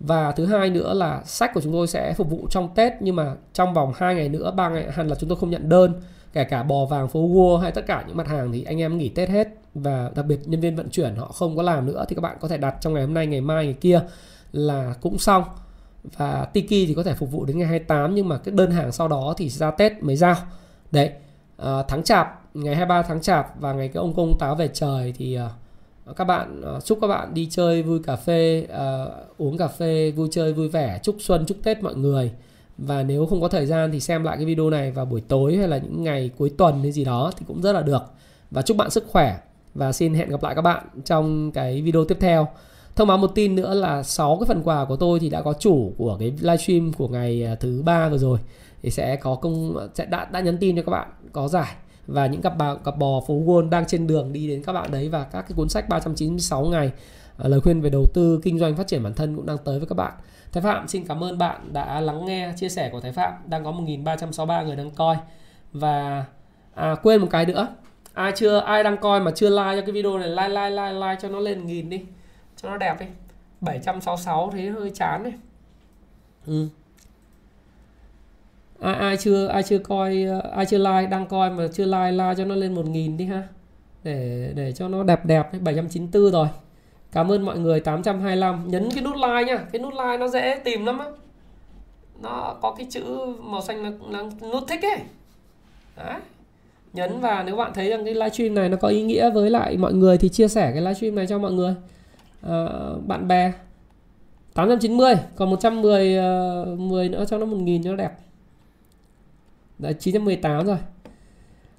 Và thứ hai nữa là sách của chúng tôi sẽ phục vụ trong Tết nhưng mà trong vòng 2 ngày nữa, 3 ngày hẳn là chúng tôi không nhận đơn kể cả bò vàng phố Wall hay tất cả những mặt hàng thì anh em nghỉ Tết hết. Và đặc biệt nhân viên vận chuyển họ không có làm nữa thì các bạn có thể đặt trong ngày hôm nay, ngày mai, ngày kia là cũng xong. Và Tiki thì có thể phục vụ đến ngày 28 nhưng mà cái đơn hàng sau đó thì ra Tết mới giao. Đấy à, tháng chạp ngày 23 tháng chạp và ngày cái ông công táo về trời thì à, các bạn à, chúc các bạn đi chơi vui cà phê à, uống cà phê vui chơi vui vẻ chúc xuân chúc tết mọi người và nếu không có thời gian thì xem lại cái video này vào buổi tối hay là những ngày cuối tuần hay gì đó thì cũng rất là được. Và chúc bạn sức khỏe và xin hẹn gặp lại các bạn trong cái video tiếp theo. Thông báo một tin nữa là 6 cái phần quà của tôi thì đã có chủ của cái livestream của ngày à, thứ ba vừa rồi. Thì sẽ có công sẽ đã đã nhắn tin cho các bạn có giải. Và những cặp bò, cặp bò phố Wall đang trên đường đi đến các bạn đấy và các cái cuốn sách 396 ngày. Ờ, lời khuyên về đầu tư kinh doanh phát triển bản thân cũng đang tới với các bạn. Thái Phạm xin cảm ơn bạn đã lắng nghe chia sẻ của Thái Phạm. Đang có 1.363 người đang coi. Và à, quên một cái nữa. Ai chưa ai đang coi mà chưa like cho cái video này like like like like cho nó lên nghìn đi. Cho nó đẹp đi. 766 thế hơi chán đấy. Ừ. ai ai chưa ai chưa coi ai chưa like đang coi mà chưa like like cho nó lên 1000 đi ha. Để để cho nó đẹp đẹp 794 rồi. Cảm ơn mọi người 825 Nhấn cái nút like nha Cái nút like nó dễ tìm lắm á. Nó có cái chữ màu xanh là, là nút thích ấy. Đấy. Nhấn và nếu bạn thấy rằng cái livestream này nó có ý nghĩa với lại mọi người Thì chia sẻ cái livestream này cho mọi người. À, Bạn bè. 890 Còn 110 uh, 10 nữa cho nó 1000 cho nó đẹp. Đấy 918 rồi.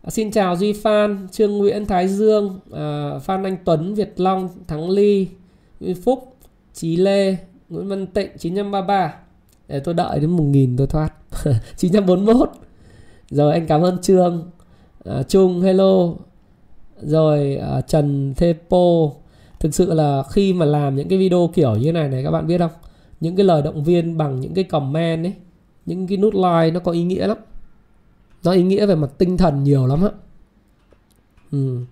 À, xin chào Duy Phan, Trương Nguyễn, Thái Dương, à, Phan Anh Tuấn, Việt Long, Thắng Ly, Nguyễn Phúc, Chí Lê, Nguyễn Văn Tịnh 933. Để tôi đợi đến 1000 tôi thoát. 941. Rồi anh cảm ơn Trương, à, Trung, hello. Rồi à, Trần Thê Pô. Thực sự là khi mà làm những cái video kiểu như này này các bạn biết không? Những cái lời động viên bằng những cái comment ấy, những cái nút like nó có ý nghĩa lắm nó ý nghĩa về mặt tinh thần nhiều lắm á. Ừ.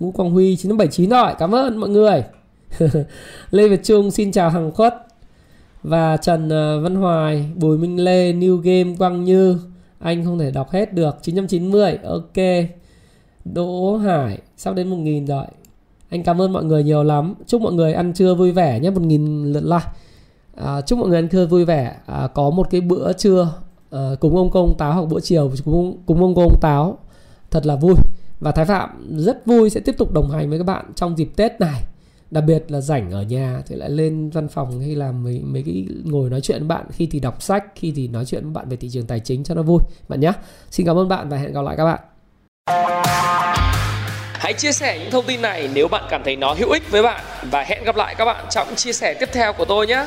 Ngũ Quang Huy 979 rồi Cảm ơn mọi người. Lê Việt Trung xin chào Hằng Khuất. Và Trần ờ, Văn Hoài Bùi Minh Lê New Game Quang Như. Anh không thể đọc hết được. 990 Ok. Đỗ Hải Sắp đến 1.000 rồi. Anh cảm ơn mọi người nhiều lắm. Chúc mọi người ăn trưa vui vẻ nhé 1.000 lượt like. À, Chúc mọi người ăn trưa vui vẻ. À, Có một cái bữa trưa Ờ, uh, cúng ông công táo hoặc bữa chiều cúng, cúng ông công táo. Thật là vui. Và Thái Phạm rất vui sẽ tiếp tục đồng hành với các bạn trong dịp Tết này. Đặc biệt là rảnh ở nhà thì lại lên văn phòng hay là mấy mấy cái ngồi nói chuyện với bạn khi thì đọc sách khi thì nói chuyện với bạn về thị trường tài chính cho nó vui. Bạn nhé. Xin cảm ơn bạn và hẹn gặp lại các bạn. Hãy chia sẻ những thông tin này nếu bạn cảm thấy nó hữu ích với bạn. Và hẹn gặp lại các bạn trong chia sẻ tiếp theo của tôi nhé.